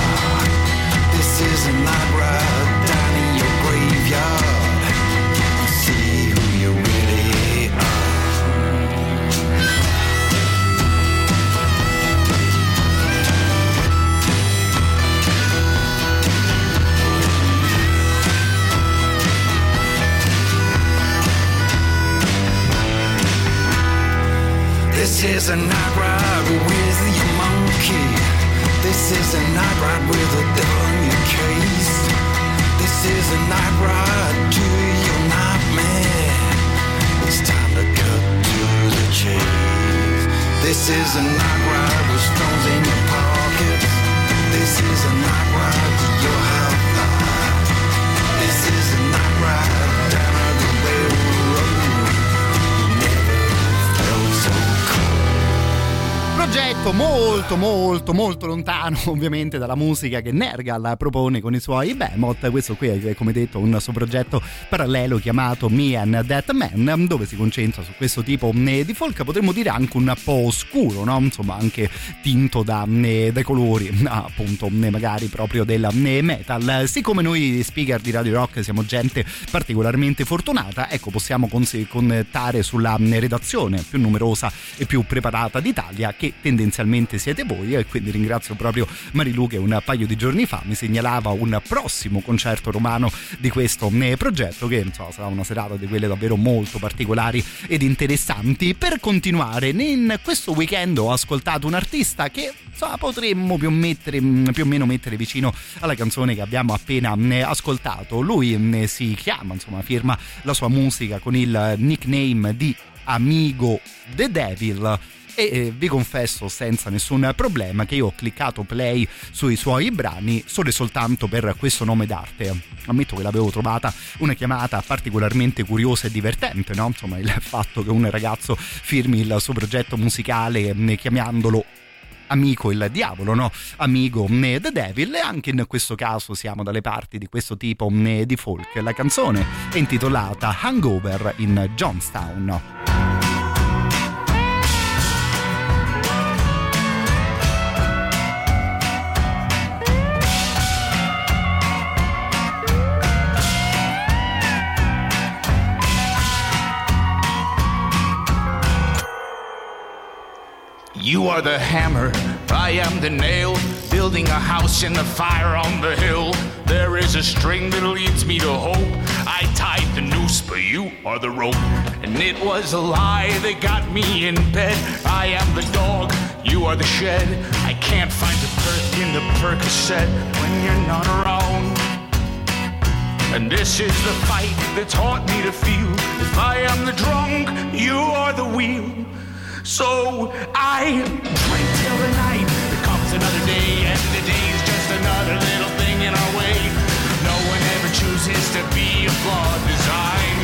This is a night ride This is a night ride with your monkey. This is a night ride with a devil case. This is a night ride to your nightmare. It's time to cut to the chase. This is a night ride with stones in your pockets. This is a night ride to your Progetto molto molto molto lontano *laughs* ovviamente dalla musica che Nergal propone con i suoi Behemoth, questo qui è come detto un suo progetto parallelo chiamato Me and That Man dove si concentra su questo tipo eh, di folk, potremmo dire anche un po' oscuro, no? insomma anche tinto da, eh, dai colori *laughs* appunto eh, magari proprio del metal. Siccome noi speaker di Radio Rock siamo gente particolarmente fortunata, ecco possiamo contare sulla redazione più numerosa e più preparata d'Italia che tendenzialmente siete voi e quindi ringrazio proprio Marilu che un paio di giorni fa mi segnalava un prossimo concerto romano di questo eh, progetto che insomma, sarà una serata di quelle davvero molto particolari ed interessanti. Per continuare, in questo weekend ho ascoltato un artista che insomma, potremmo più, mettere, più o meno mettere vicino alla canzone che abbiamo appena eh, ascoltato. Lui eh, si chiama, insomma, firma la sua musica con il nickname di Amigo The Devil e vi confesso senza nessun problema che io ho cliccato play sui suoi brani solo e soltanto per questo nome d'arte. Ammetto che l'avevo trovata una chiamata particolarmente curiosa e divertente, no? Insomma, il fatto che un ragazzo firmi il suo progetto musicale eh, chiamandolo amico il diavolo, no? Amigo eh, The Devil e anche in questo caso siamo dalle parti di questo tipo eh, di folk. La canzone è intitolata Hangover in Johnstown. You are the hammer, I am the nail, building a house in the fire on the hill. There is a string that leads me to hope. I tied the noose, but you are the rope. And it was a lie that got me in bed. I am the dog, you are the shed. I can't find the perk in the Percocet when you're not around. And this is the fight that taught me to feel. If I am the drunk, you are the wheel. So I drink till the night becomes another day, and the day's just another little thing in our way. No one ever chooses to be a flawed design.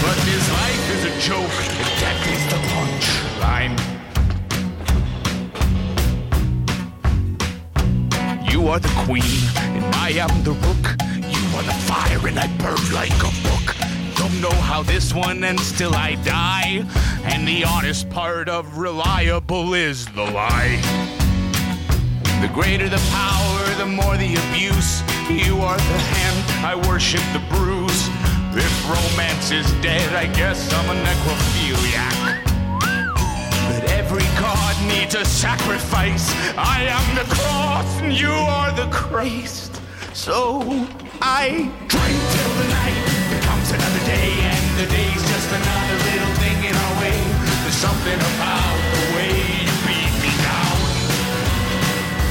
But this life is a joke, and death is the punchline. You are the queen, and I am the rook. You are the fire, and I burn like a book. Don't know how this one ends till I die. And the honest part of reliable is the lie. The greater the power, the more the abuse. You are the hand, I worship the bruise. If romance is dead, I guess I'm a necrophiliac. But every god needs a sacrifice. I am the cross and you are the Christ. So I drink till the night becomes another the day's just another little thing in our way. There's something about the way you beat me down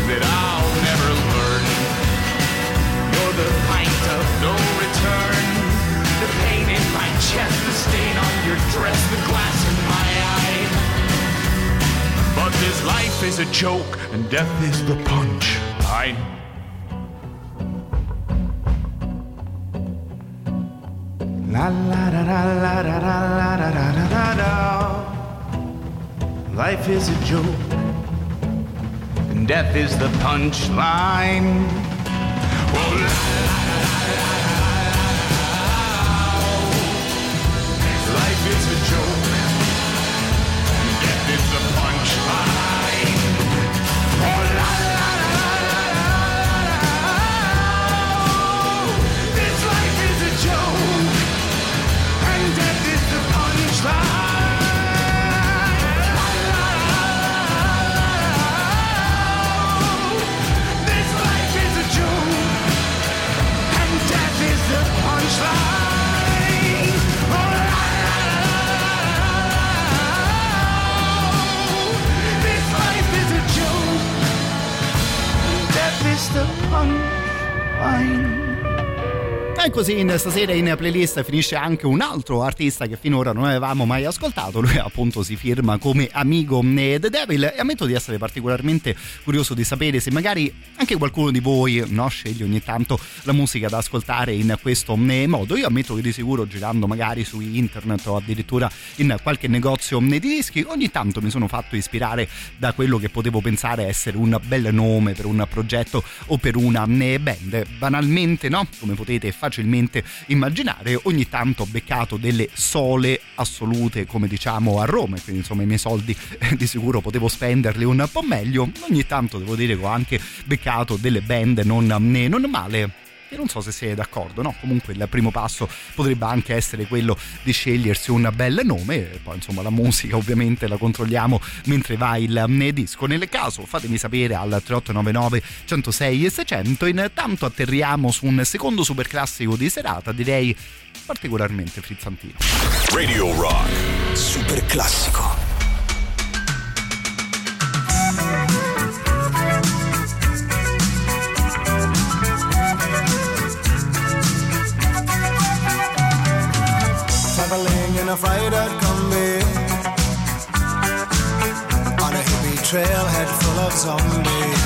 that I'll never learn. You're the pint of no return. The pain in my chest, the stain on your dress, the glass in my eye. But this life is a joke, and death is the punchline. La la da da la da da la da da da da da. Life is a joke, and death is the punchline. Oh, la, la, la, la, la, la, la. Life is a joke, the punchline. E così in stasera in playlist finisce anche un altro artista che finora non avevamo mai ascoltato. Lui appunto si firma come amico The Devil e ammetto di essere particolarmente curioso di sapere se magari anche qualcuno di voi no, sceglie ogni tanto la musica da ascoltare in questo eh, modo. Io ammetto che di sicuro girando magari su internet o addirittura in qualche negozio eh, di dischi ogni tanto mi sono fatto ispirare da quello che potevo pensare essere un bel nome per un progetto o per una eh, band. Banalmente no, come potete facilmente immaginare, ogni tanto ho beccato delle sole assolute come diciamo a Roma, quindi insomma i miei soldi eh, di sicuro potevo spenderli un po' meglio, ogni tanto devo dire che ho anche beccato delle band non, eh, non male e non so se siete d'accordo, no? Comunque il primo passo potrebbe anche essere quello di scegliersi un bel nome poi insomma la musica ovviamente la controlliamo mentre va il disco. Nel caso fatemi sapere al 3899 106 e 600, intanto atterriamo su un secondo super classico di serata, direi particolarmente frizzantino. Radio Rock. Super classico. Full of zombies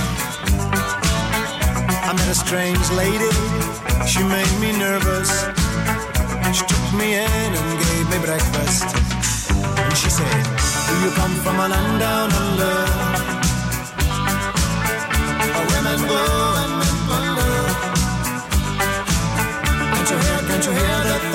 I met a strange lady, she made me nervous. She took me in and gave me breakfast. And she said, do you come from a land down under? Where women go and men wonder Can't you hear, can't you hear the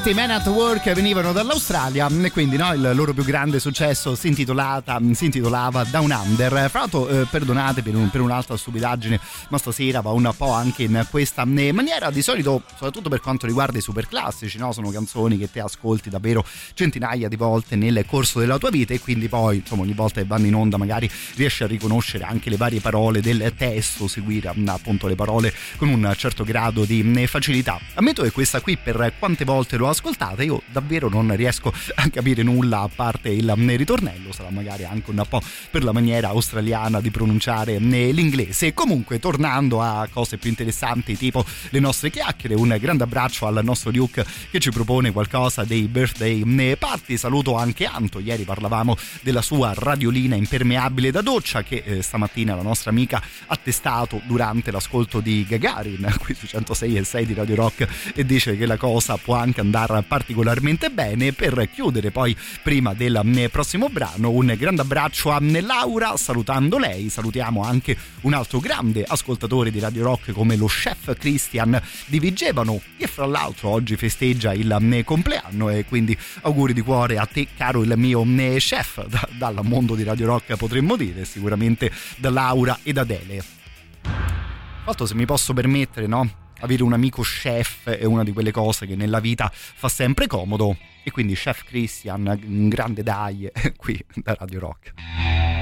giustamente i Men at Work venivano dall'Australia e quindi no, il loro più grande successo si, si intitolava Down Under. Fra l'altro, eh, perdonate per, un, per, un'altra stupidaggine, ma stasera va un po' anche in questa eh, maniera. Di solito, soprattutto per quanto riguarda i super classici, no? sono canzoni che te ascolti davvero centinaia di volte nel corso della tua vita e quindi poi, insomma, ogni volta che vanno in onda magari riesci a riconoscere anche le varie parole del testo, seguire appunto le parole con un certo grado di eh, facilità. Ammetto che questa qui per quante volte l'ho ascoltata io davvero non riesco a capire nulla a parte il ritornello sarà magari anche un po' per la maniera australiana di pronunciare l'inglese comunque tornando a cose più interessanti tipo le nostre chiacchiere un grande abbraccio al nostro Duke che ci propone qualcosa dei birthday. Party saluto anche Anto ieri parlavamo della sua radiolina impermeabile da doccia che eh, stamattina la nostra amica ha testato durante l'ascolto di Gagarin *laughs* qui su 106 e 6 di Radio Rock e dice che la cosa può anche andare particolarmente bene. Per chiudere poi prima del prossimo brano un grande abbraccio a Laura salutando lei salutiamo anche un altro grande ascoltatore di Radio Rock come lo chef Christian di Vigevano che fra l'altro oggi festeggia il compleanno e quindi auguri di cuore a te caro il mio chef *laughs* da, dal mondo di Radio Rock potremmo dire sicuramente da Laura ed Adele fatto se mi posso permettere no avere un amico chef è una di quelle cose che nella vita fa sempre comodo. E quindi Chef Christian, un grande dai, *laughs* qui da Radio Rock.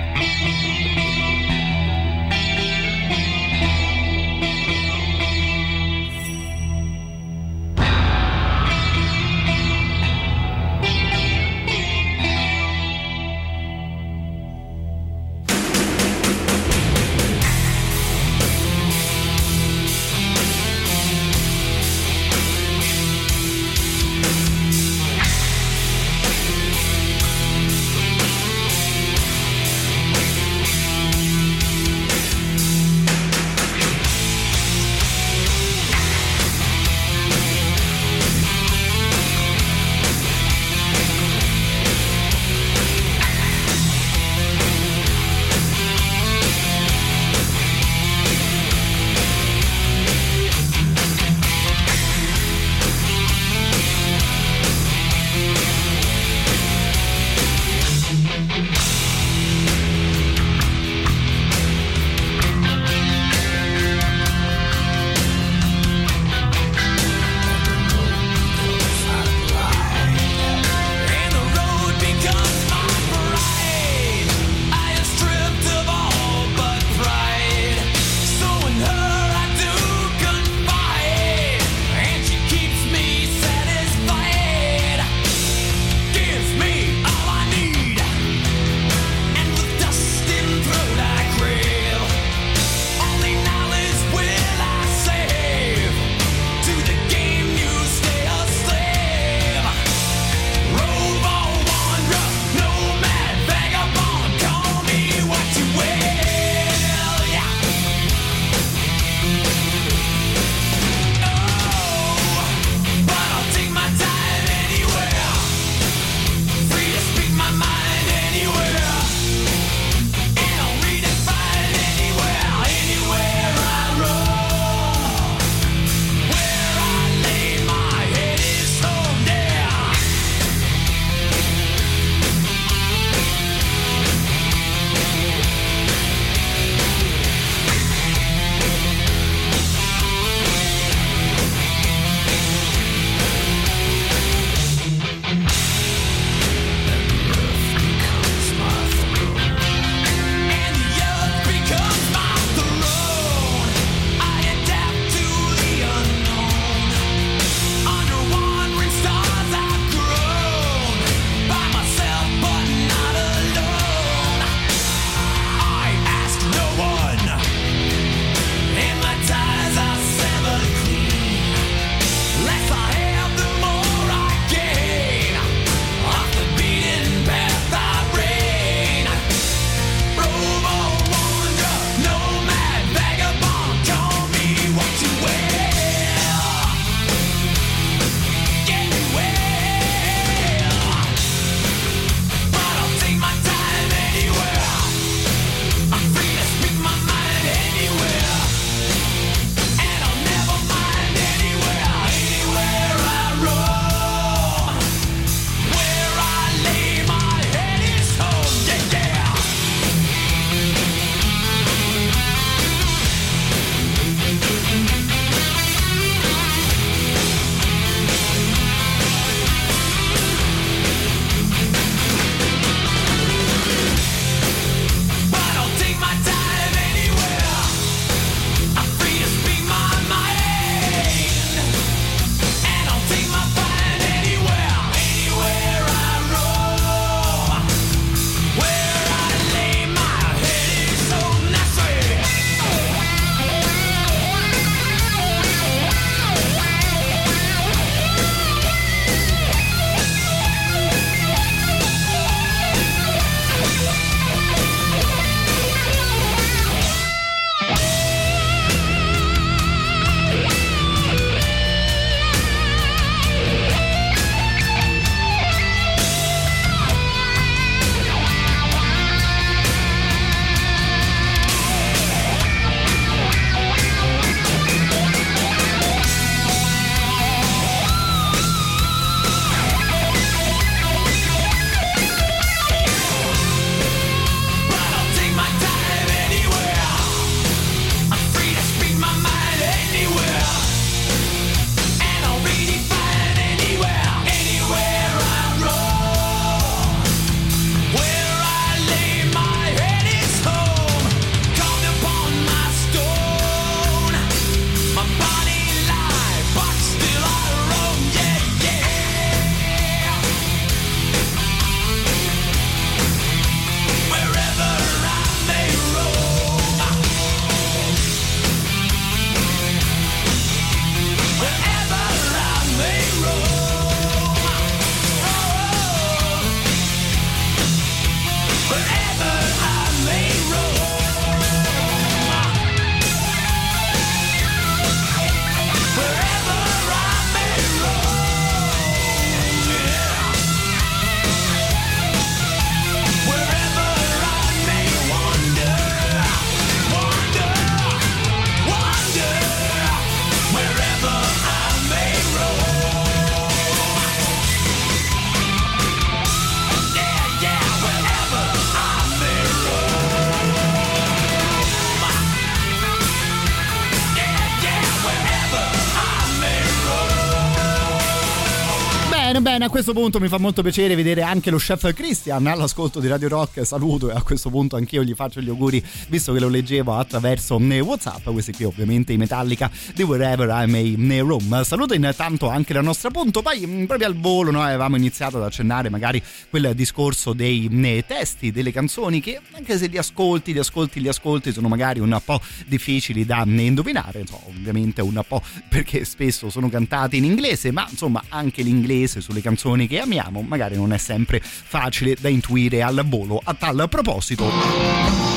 Questo punto mi fa molto piacere vedere anche lo chef Christian all'ascolto di Radio Rock. Saluto e a questo punto anch'io gli faccio gli auguri, visto che lo leggevo attraverso eh, WhatsApp. Questi qui, ovviamente, i Metallica di Wherever I May Room. Saluto intanto anche la nostra punto. Poi, mh, proprio al volo, noi avevamo iniziato ad accennare magari quel discorso dei testi delle canzoni che, anche se li ascolti, li ascolti, li ascolti, sono magari un po' difficili da indovinare. Insomma, ovviamente un po' perché spesso sono cantati in inglese, ma insomma anche l'inglese sulle canzoni che amiamo magari non è sempre facile da intuire al volo. A tal proposito,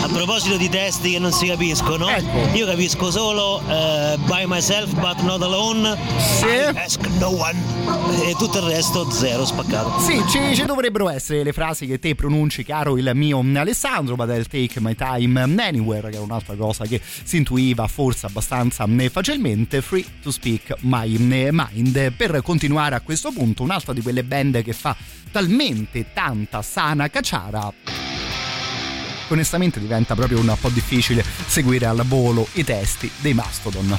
A proposito di testi che non si capiscono, io capisco solo eh, by myself but not alone. I ask no one. E tutto il resto zero spaccato. Sì, ci, ci dovrebbero essere le frasi che te pronunci, caro il mio Alessandro, ma del Take My Time Anywhere, che è un'altra cosa che si intuiva forse abbastanza eh, facilmente. Free to Speak My eh, Mind. Per continuare a questo punto, un'altra di quelle band che fa talmente tanta sana cacciara onestamente diventa proprio un po' difficile seguire al volo i testi dei Mastodon.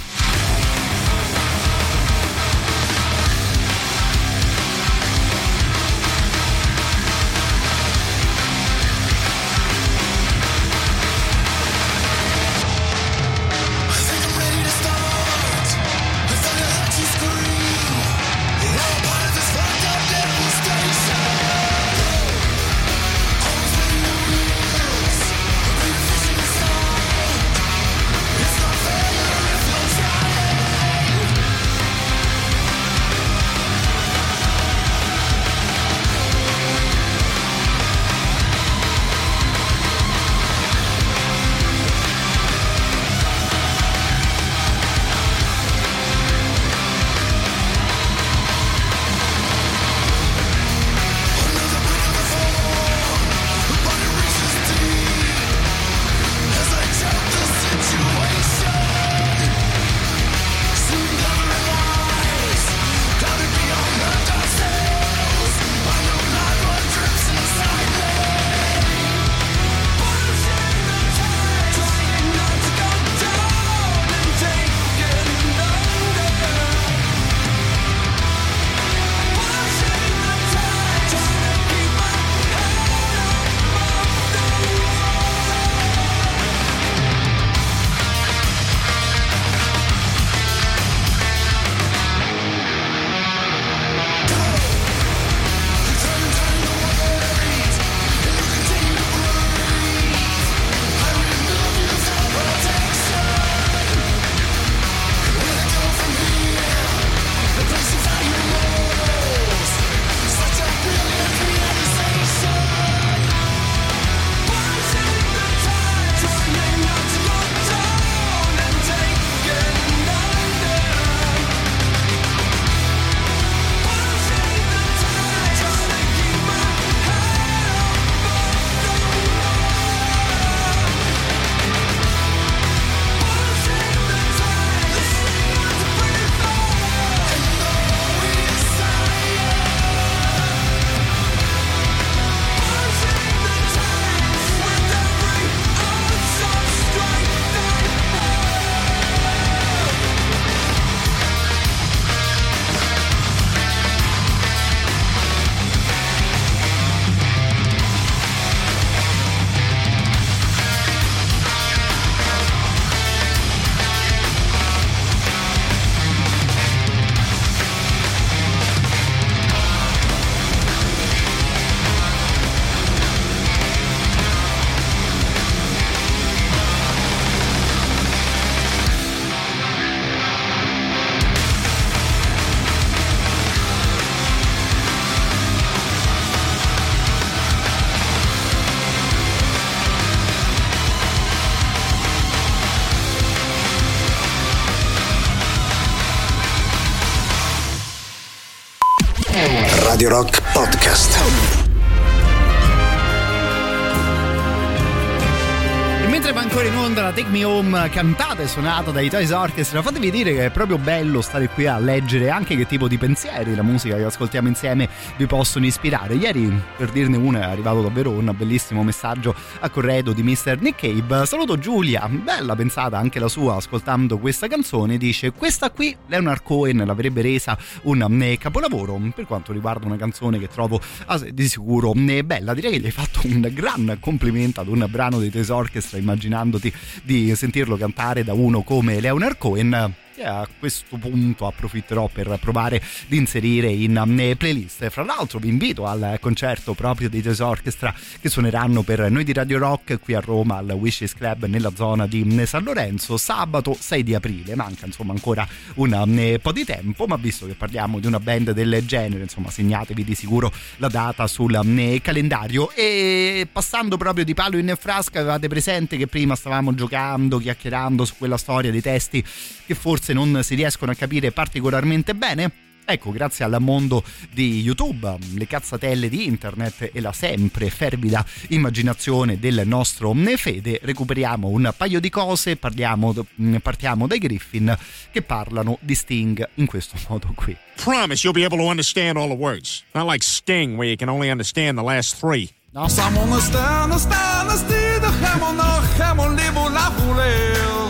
La Take Me Home cantata e suonata dai Toys Orchestra. Fatevi dire che è proprio bello stare qui a leggere anche che tipo di pensieri la musica che ascoltiamo insieme vi possono ispirare. Ieri, per dirne una, è arrivato davvero un bellissimo messaggio a corredo di Mr. Nick Cave. Saluto Giulia, bella pensata anche la sua ascoltando questa canzone. Dice: Questa qui Leonard Cohen l'avrebbe resa un eh, capolavoro. Per quanto riguarda una canzone che trovo ah, di sicuro eh, bella, direi che gli hai fatto un gran complimento ad un brano dei Toys Orchestra, immaginandoti di sentirlo cantare da uno come Leonard Cohen che a questo punto approfitterò per provare di inserire in eh, playlist. Fra l'altro vi invito al concerto proprio dei Jazz Orchestra che suoneranno per noi di Radio Rock qui a Roma al Wishes Club nella zona di eh, San Lorenzo sabato 6 di aprile. Manca insomma ancora un eh, po' di tempo, ma visto che parliamo di una band del genere, insomma segnatevi di sicuro la data sul calendario e passando proprio di palo in frasca avevate presente che prima stavamo giocando, chiacchierando su quella storia dei testi che forse non si riescono a capire particolarmente bene? Ecco, grazie al mondo di YouTube, le cazzatelle di internet e la sempre fervida immaginazione del nostro Fede, recuperiamo un paio di cose, parliamo, partiamo dai Griffin che parlano di Sting in questo *laughs* modo qui. Promise you'll be able to understand all the words. Not like Sting, where you can only understand the last three. Now someone stand, stand, stand, hemel nach hemel, libo la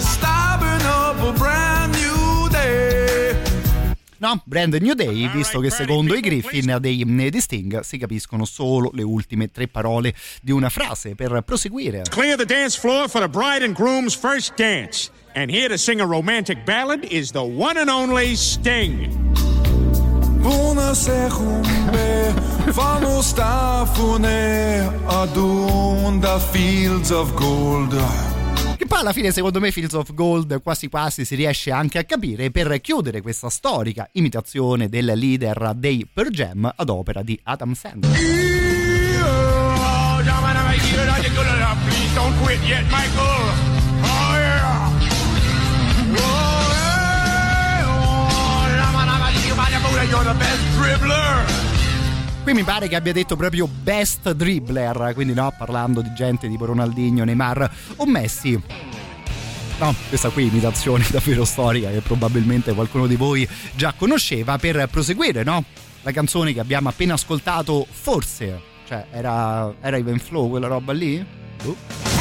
starving up No, Brand New Day, visto che secondo i Griffin dei di Sting si capiscono solo le ultime tre parole di una frase per proseguire. Clear the dance floor for the bride and groom's first dance. And here to sing a romantic ballad is the one and only Sting. Poi alla fine, secondo me, Fields of Gold quasi quasi si riesce anche a capire per chiudere questa storica imitazione del leader dei Per Jam ad opera di Adam Sandler. Oh. Oh. You're the best dribbler. Qui mi pare che abbia detto proprio best dribbler, quindi no, parlando di gente tipo Ronaldinho, Neymar o Messi. No, questa qui imitazione *laughs* davvero storica che probabilmente qualcuno di voi già conosceva per proseguire, no? La canzone che abbiamo appena ascoltato, forse, cioè era, era Even Flow quella roba lì? Boh.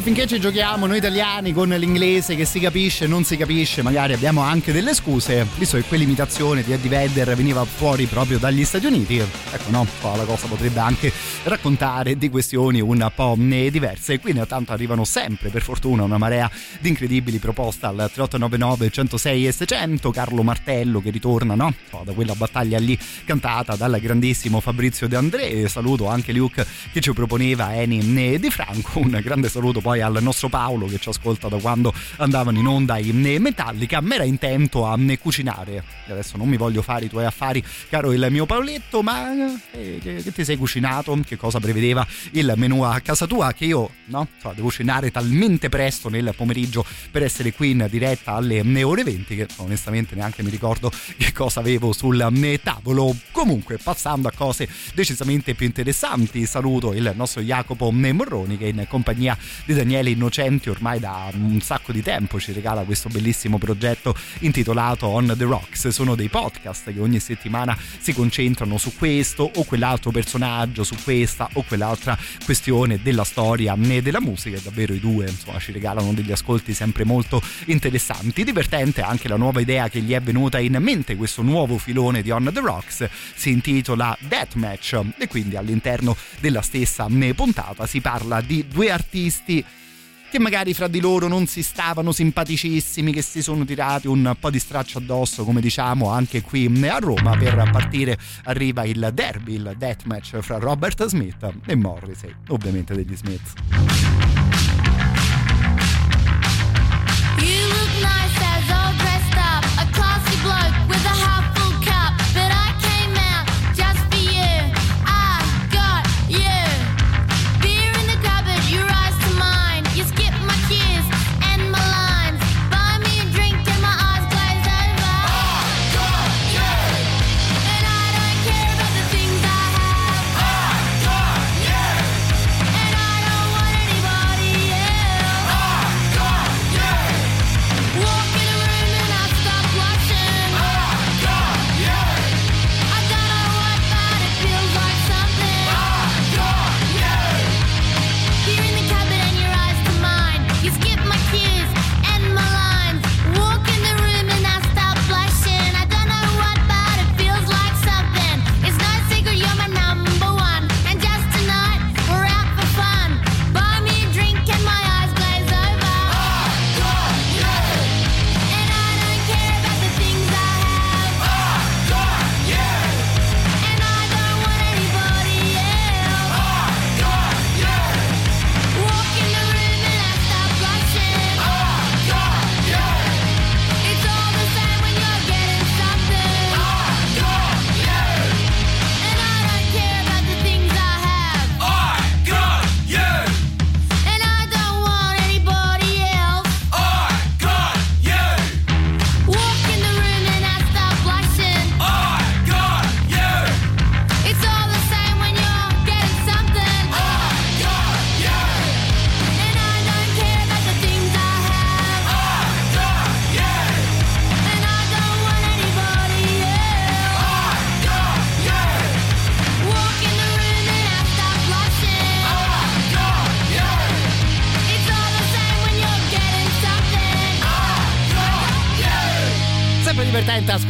Finché ci giochiamo noi italiani con l'inglese che si capisce, non si capisce, magari abbiamo anche delle scuse, visto che quell'imitazione di Eddie Vedder veniva fuori proprio dagli Stati Uniti, ecco no, la cosa potrebbe anche raccontare di questioni un po' diverse. Qui intanto arrivano sempre, per fortuna, una marea di incredibili proposte al 3899 106 e 600, Carlo Martello che ritorna, no? Da quella battaglia lì cantata dal grandissimo Fabrizio De André, saluto anche Luke che ci proponeva Eni Di Franco, un grande saluto poi al nostro Paolo che ci ascolta da quando andavano in onda i Metallica, ma era intento a cucinare. Adesso non mi voglio fare i tuoi affari, caro il mio Paoletto, ma eh, che, ti sei cucinato? Che cosa prevedeva il menù a casa tua? Che io, no? So, devo cenare talmente presto nel pomeriggio per essere qui in diretta alle ore 20 che onestamente neanche mi ricordo che cosa avevo sul tavolo. Comunque, passando a cose decisamente più interessanti, saluto il nostro Jacopo Morroni che in compagnia di Daniele Innocenti ormai da un sacco di tempo ci regala questo bellissimo progetto intitolato On the Rocks. Sono dei podcast che ogni settimana si concentrano su questo o quell'altro personaggio, su questa o quell'altra questione della storia né della musica. Davvero i due insomma ci regalano degli ascolti sempre molto interessanti. Divertente anche la nuova idea che gli è venuta in mente, questo nuovo filone di On the Rocks si intitola Deathmatch e quindi all'interno della stessa puntata si parla di due artisti che magari fra di loro non si stavano simpaticissimi, che si sono tirati un po' di straccio addosso, come diciamo anche qui a Roma. Per partire arriva il derby, il deathmatch fra Robert Smith e Morrissey, ovviamente degli Smith.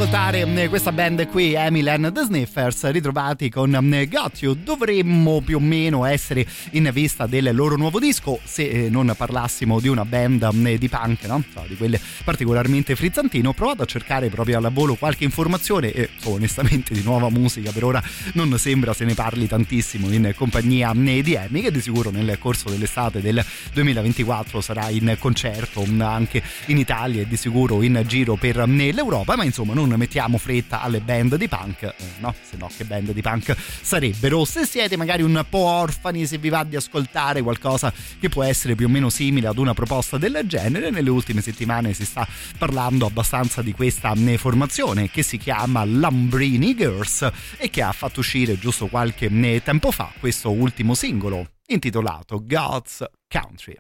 Divertente ascoltare mm, questa band qui, Emil and the Sniffers, ritrovati con mm, Got You. Dovremmo più o meno essere in vista del loro nuovo disco, se eh, non parlassimo di una band mm, di punk, no? Di quelle particolarmente frizzantine. Ho provato a cercare proprio al volo qualche informazione e so, onestamente di nuova musica per ora non sembra se ne parli tantissimo in compagnia di Emi, che di sicuro nel corso dell'estate del 2024 sarà in concerto anche in Italia e di sicuro in giro per l'Europa, ma insomma non mettiamo fretta alle band di punk, eh, no, se no che band di punk sarebbero. Se siete magari un po' orfani, se vi va di ascoltare qualcosa che può essere più o meno simile ad una proposta del genere, nelle ultime settimane si sta parlando abbastanza di questa eh, formazione che si chiama Lambrini Girls e che ha fatto uscire giusto qualche eh, tempo fa questo ultimo singolo intitolato God's Country.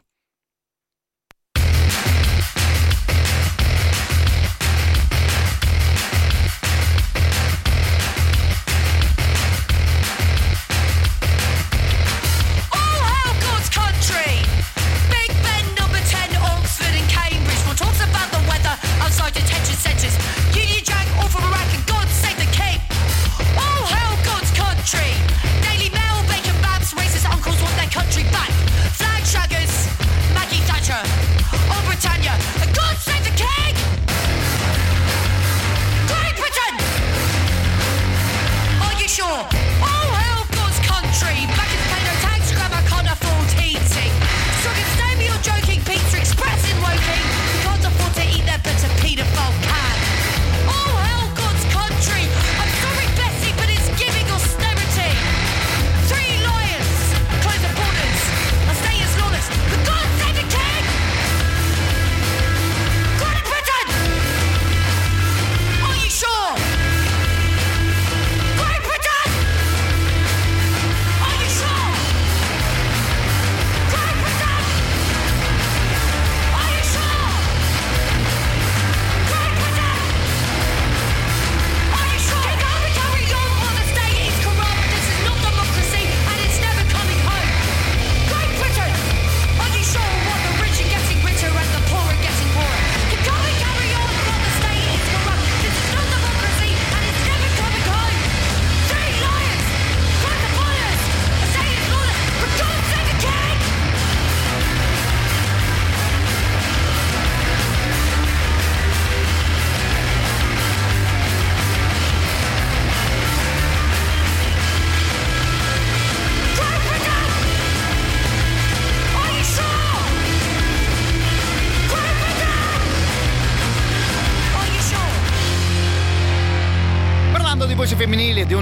no.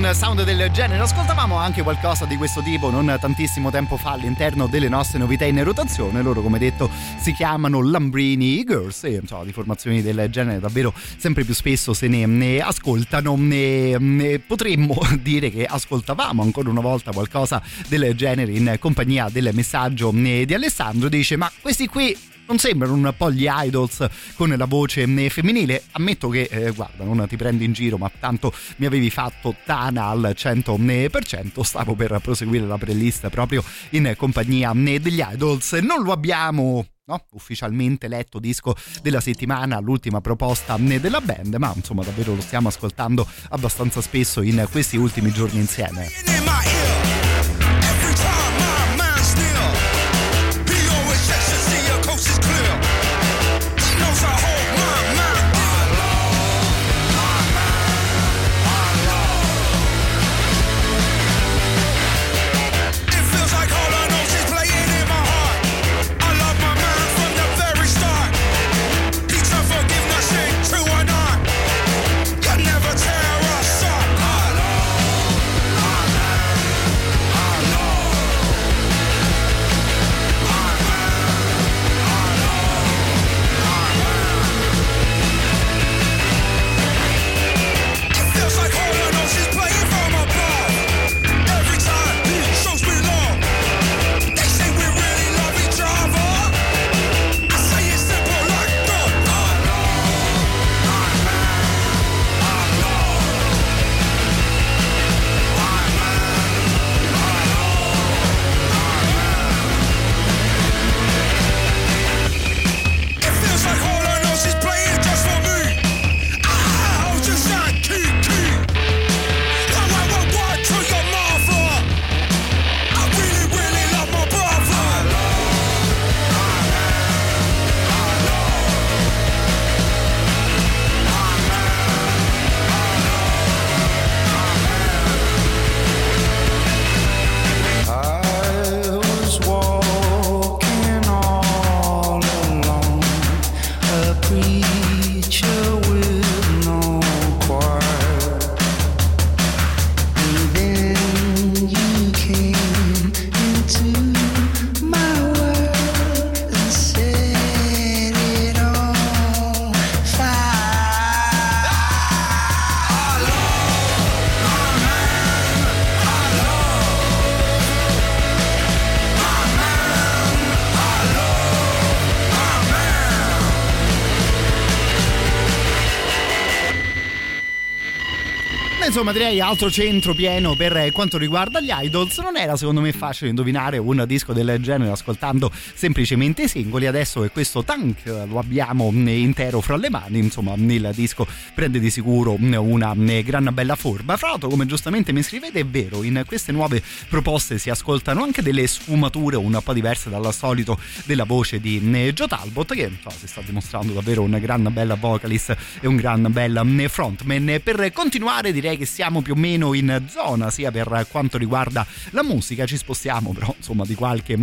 Un sound del genere. Ascoltavamo anche qualcosa di questo tipo non tantissimo tempo fa all'interno delle nostre novità in rotazione. Loro, come detto, si chiamano Lambrini Girls e insomma, di formazioni del genere davvero sempre più spesso se ne, ne ascoltano. Ne, ne potremmo *laughs* dire che ascoltavamo ancora una volta qualcosa del genere in compagnia del messaggio eh, di Alessandro. Dice: Ma questi qui non sembrano un po' gli idols con la voce femminile. Ammetto che, eh, guarda, non ti prendo in giro, ma tanto mi avevi fatto Tana al 100%. Stavo per proseguire la playlist proprio in compagnia eh, degli idols. Non lo abbiamo. No? ufficialmente letto disco della settimana, l'ultima proposta eh, della band, ma insomma davvero lo stiamo ascoltando abbastanza spesso in questi ultimi giorni insieme. Insomma direi altro centro pieno per quanto riguarda gli idols. Non era secondo me facile indovinare un disco del genere ascoltando semplicemente i singoli. Adesso che questo tank lo abbiamo intero fra le mani. Insomma il disco prende di sicuro una gran bella forma. Fra l'altro come giustamente mi scrivete è vero in queste nuove proposte si ascoltano anche delle sfumature un po' diverse dal solito della voce di Joe Talbot che insomma, si sta dimostrando davvero una gran bella vocalist e un gran bel frontman. Per continuare direi che siamo più o meno in zona sia per quanto riguarda la musica ci spostiamo però insomma di qualche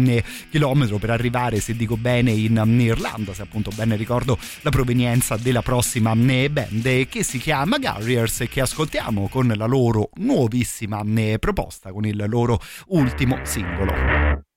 chilometro per arrivare se dico bene in Irlanda se appunto bene ricordo la provenienza della prossima band che si chiama Garriers che ascoltiamo con la loro nuovissima proposta con il loro ultimo singolo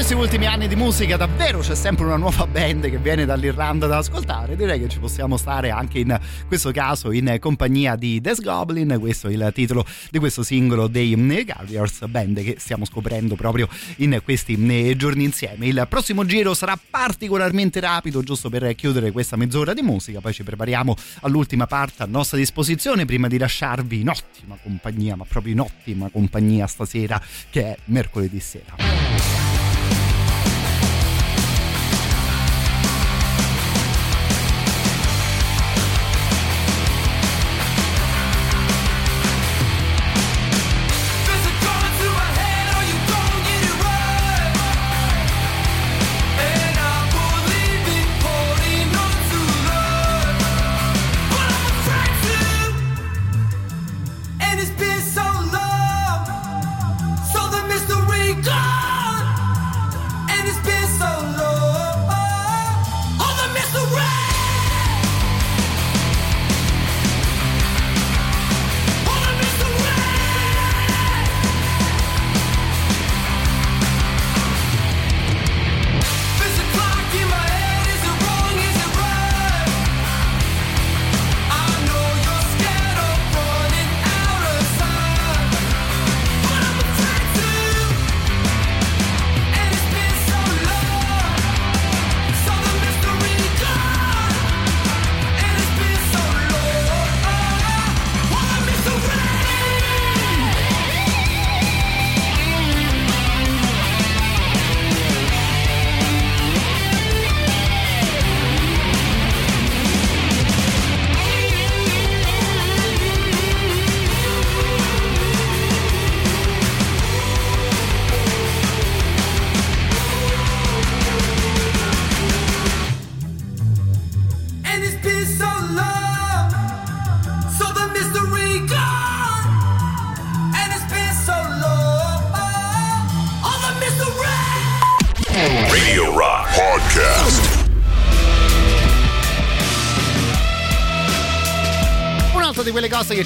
questi ultimi anni di musica davvero c'è sempre una nuova band che viene dall'Irlanda da ascoltare. Direi che ci possiamo stare anche in questo caso in compagnia di Death Goblin. Questo è il titolo di questo singolo dei Guardians, band che stiamo scoprendo proprio in questi giorni insieme. Il prossimo giro sarà particolarmente rapido, giusto per chiudere questa mezz'ora di musica. Poi ci prepariamo all'ultima parte a nostra disposizione prima di lasciarvi in ottima compagnia, ma proprio in ottima compagnia stasera, che è mercoledì sera.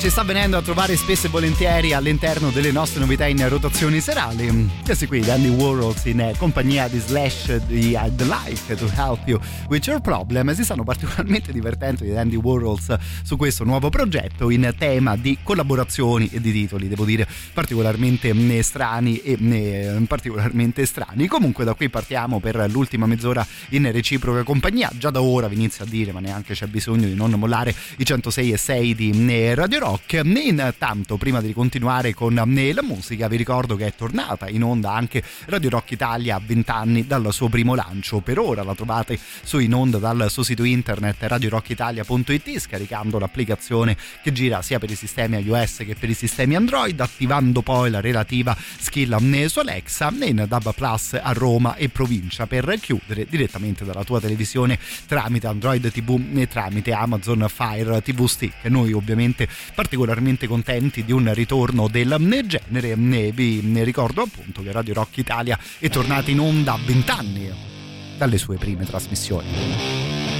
Ci sta venendo a trovare spesso e volentieri all'interno delle nostre novità in rotazioni serali. Questi qui, Andy Warhols in eh, compagnia di Slash di I'd Like to Help You With Your Problem, si stanno particolarmente divertendo di Andy Warhols su questo nuovo progetto in tema di collaborazioni e di titoli, devo dire, particolarmente mm, strani e mm, particolarmente strani. Comunque da qui partiamo per l'ultima mezz'ora in reciproca compagnia. Già da ora vi inizio a dire, ma neanche c'è bisogno di non mollare i 106 e 6 di eh, Radio Rock. Intanto, prima di continuare con eh, la musica, vi ricordo che è tornata in onda anche Radio Rock Italia a 20 anni dal suo primo lancio. Per ora la trovate su in onda dal suo sito internet radiorockitalia.it scaricando l'applicazione che gira sia per i sistemi iOS che per i sistemi Android, attivando poi la relativa skill eh, su Alexa in DAB Plus a Roma e provincia per chiudere direttamente dalla tua televisione tramite Android TV e tramite Amazon Fire TV Stick. Noi ovviamente particolarmente contenti di un ritorno del genere. Ne vi ricordo appunto che Radio Rock Italia è tornata in onda a 20 anni dalle sue prime trasmissioni.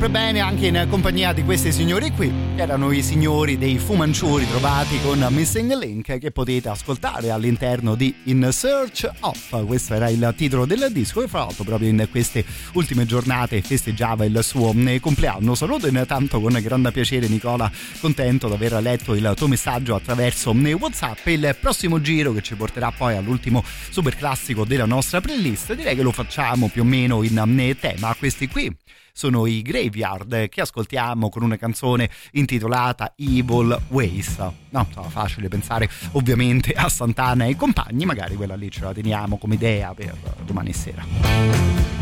Sempre bene anche in compagnia di questi signori qui, che erano i signori dei Fumanciuri trovati con Missing Link che potete ascoltare all'interno di In Search of. Questo era il titolo del disco e fra l'altro proprio in queste ultime giornate festeggiava il suo eh, compleanno. Saluto intanto con grande piacere Nicola, contento di aver letto il tuo messaggio attraverso eh, WhatsApp. Il prossimo giro che ci porterà poi all'ultimo super classico della nostra playlist, direi che lo facciamo più o meno in eh, tema. Questi qui sono i Graveyard che ascoltiamo con una canzone intitolata Evil Ways. No, sarà facile pensare ovviamente a Santana e compagni, magari quella lì ce la teniamo come idea per domani sera.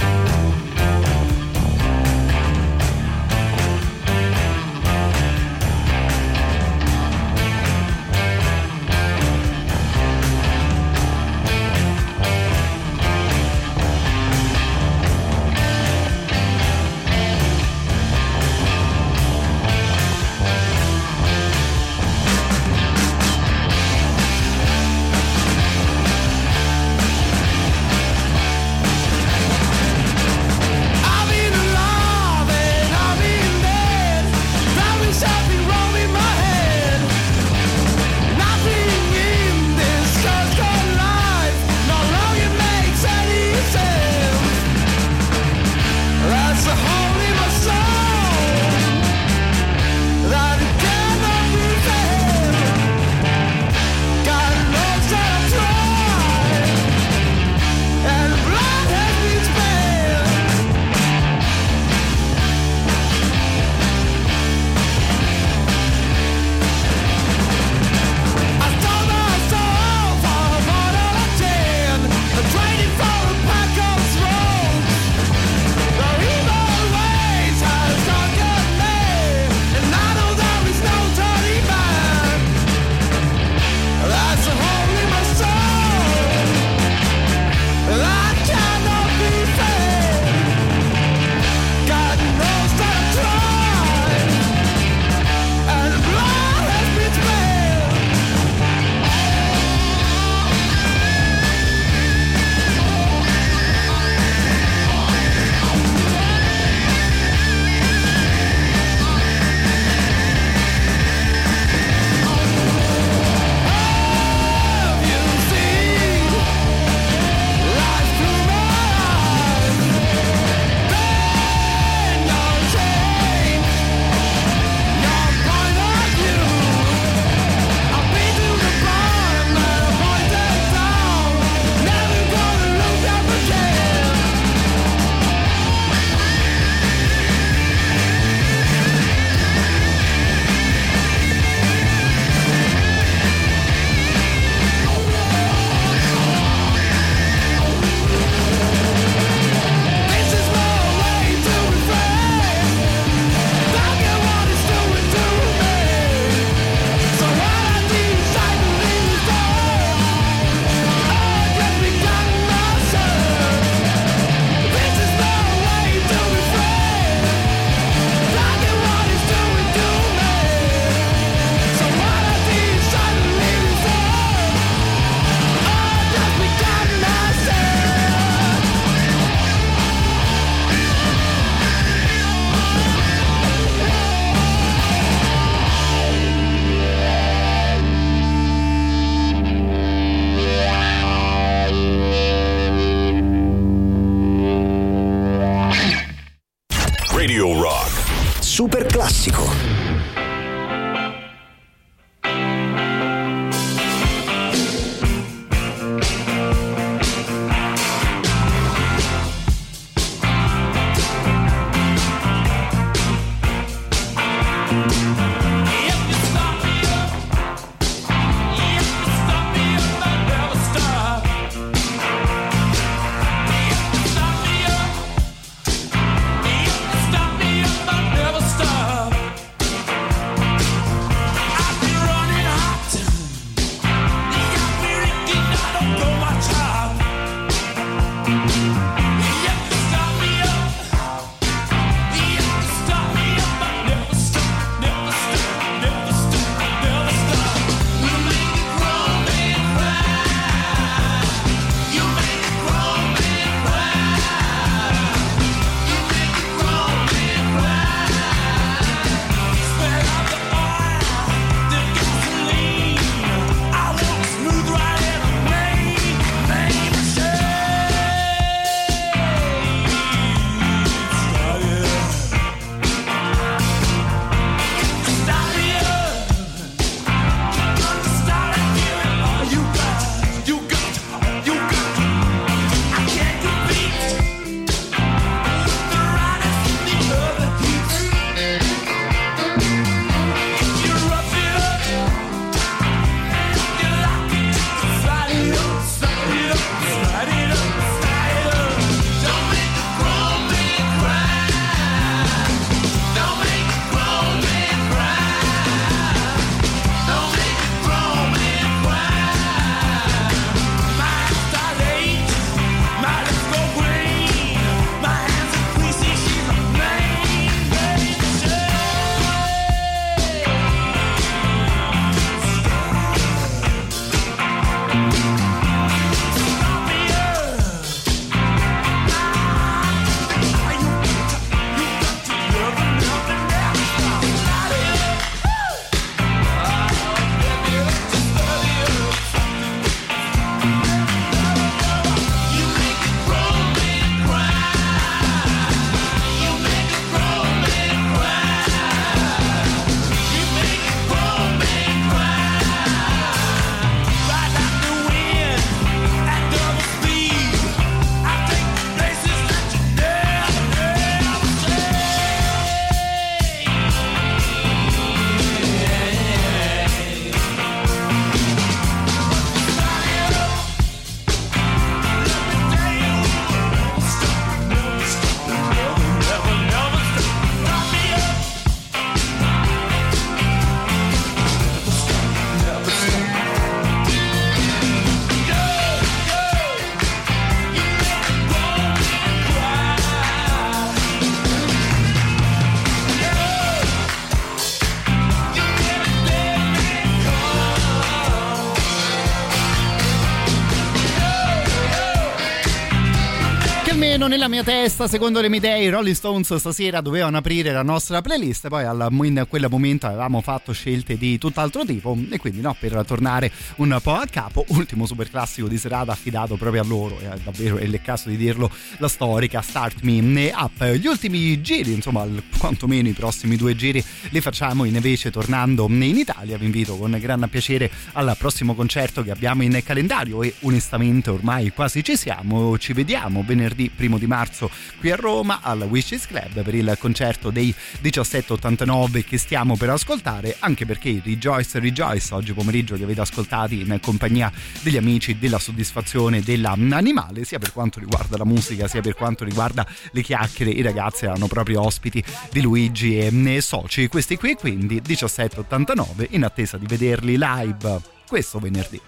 Nella mia testa, secondo le mie idee, i Rolling Stones stasera dovevano aprire la nostra playlist. Poi al- in quel momento avevamo fatto scelte di tutt'altro tipo. E quindi, no, per tornare un po' a capo, ultimo super classico di serata affidato proprio a loro. È davvero è il caso di dirlo, la storica Start Me Up. Gli ultimi giri, insomma, quantomeno i prossimi due giri, li facciamo invece tornando in Italia. Vi invito con gran piacere al prossimo concerto che abbiamo in calendario e onestamente ormai quasi ci siamo. Ci vediamo venerdì primo di marzo qui a Roma al Wishes Club per il concerto dei 1789 che stiamo per ascoltare, anche perché i Rejoice Rejoice oggi pomeriggio li avete ascoltati in compagnia degli amici della soddisfazione dell'animale, sia per quanto riguarda la musica sia per quanto riguarda le chiacchiere. I ragazzi erano proprio ospiti di Luigi e soci. Questi qui quindi 1789 in attesa di vederli live questo venerdì.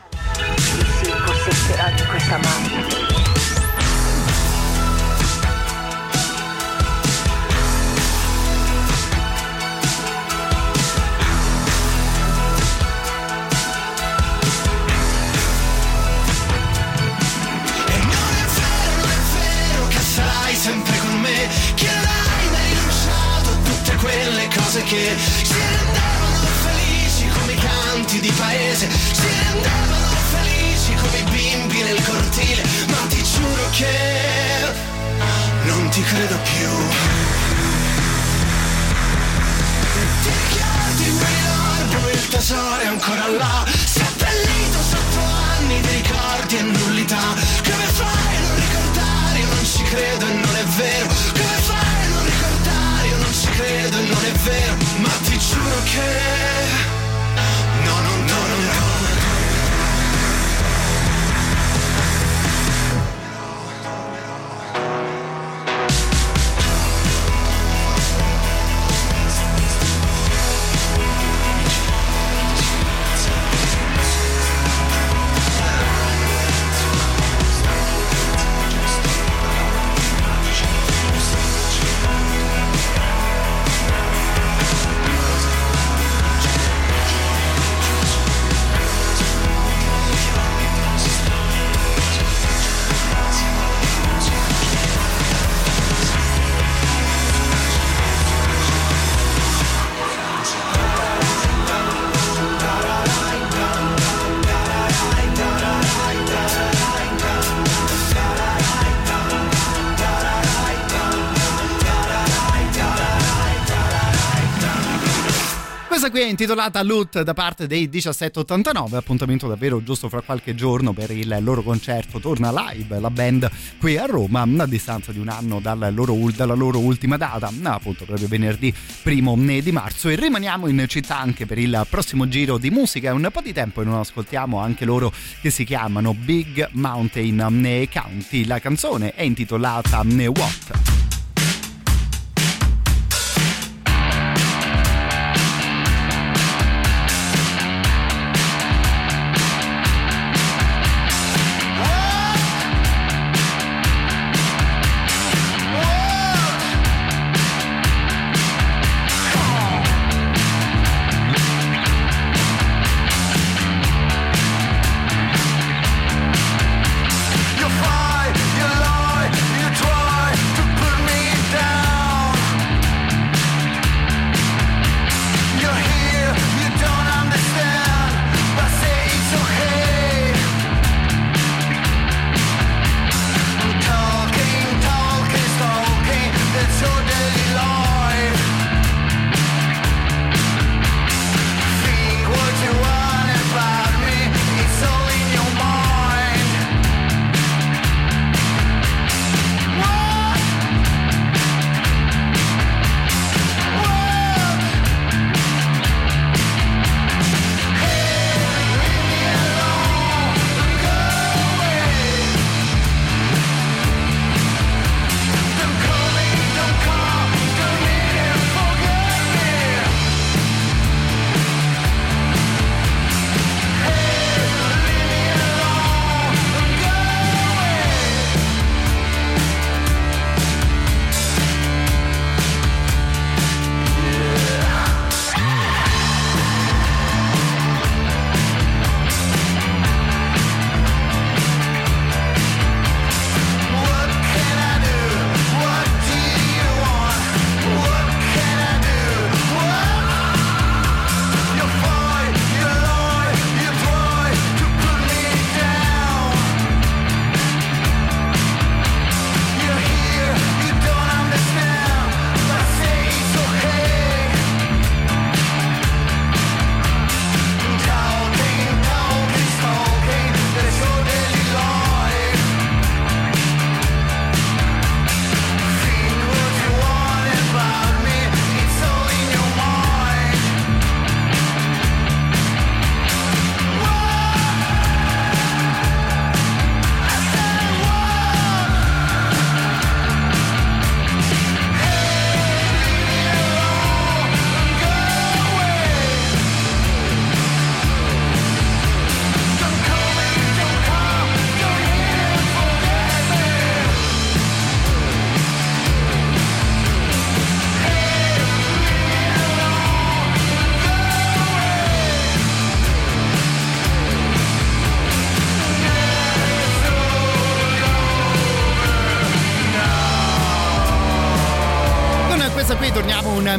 Sì, possesserà di questa mano. Che Si rendevano felici come i canti di paese Si rendevano felici come i bimbi nel cortile Ma ti giuro che non ti credo più Ti ricordi quel dove il tesoro è ancora là Seppellito sotto anni di ricordi e nullità Come fai a non ricordare? Non ci credo Ma ti giuro intitolata Loot da parte dei 1789, appuntamento davvero giusto fra qualche giorno per il loro concerto. Torna live la band qui a Roma a distanza di un anno dal loro dalla loro ultima data, appunto proprio venerdì primo di marzo e rimaniamo in città anche per il prossimo giro di musica. È un po' di tempo e non ascoltiamo anche loro che si chiamano Big Mountain County. La canzone è intitolata What?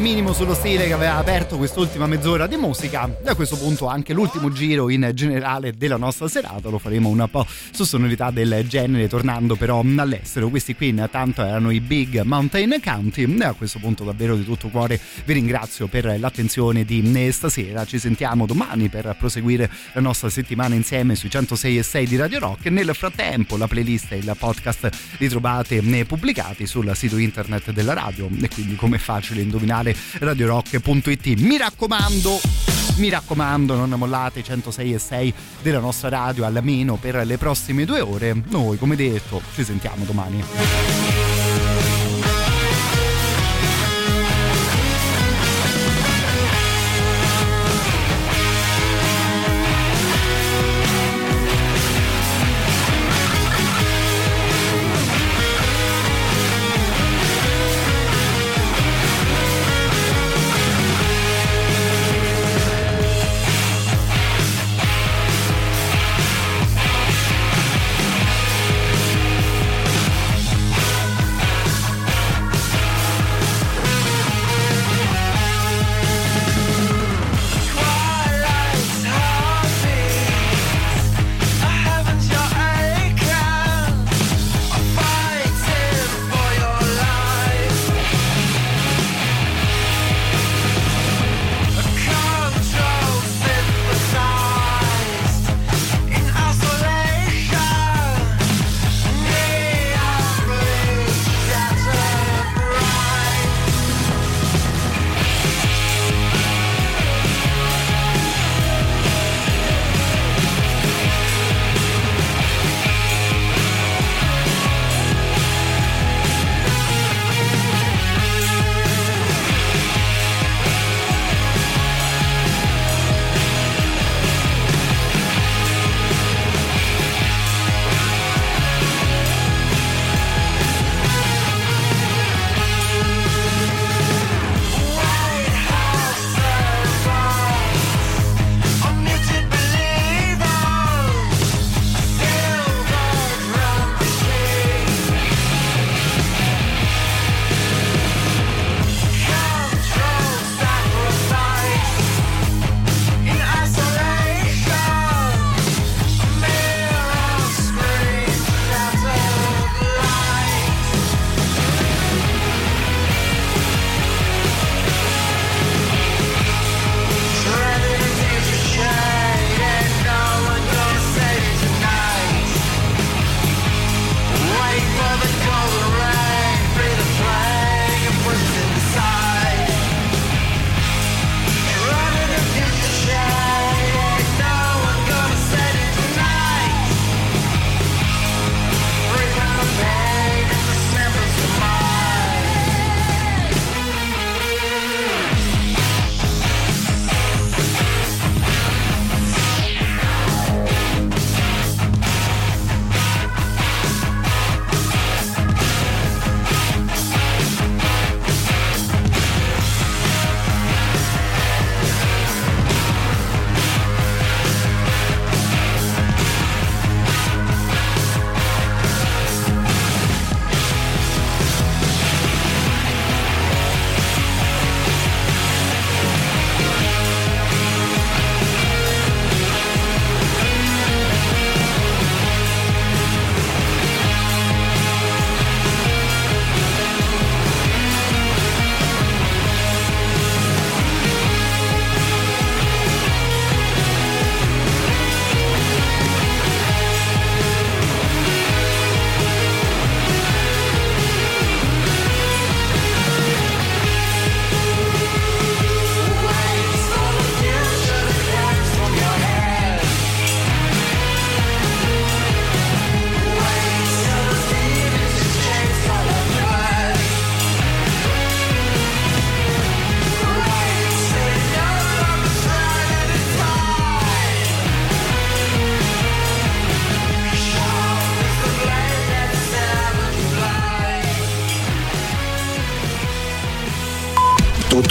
Minimo sullo stile che aveva aperto quest'ultima mezz'ora di musica. Da questo punto anche l'ultimo giro in generale della nostra serata lo faremo un po' su sonorità del genere, tornando però all'estero. Questi qui intanto erano i Big Mountain County. A questo punto davvero di tutto cuore vi ringrazio per l'attenzione di stasera. Ci sentiamo domani per proseguire la nostra settimana insieme sui 106 e 6 di Radio Rock. Nel frattempo la playlist e il podcast li trovate pubblicati sul sito internet della radio e quindi come è facile indovinare radiorock.it mi raccomando mi raccomando non mollate i 106 e 6 della nostra radio almeno per le prossime due ore. Noi come detto ci sentiamo domani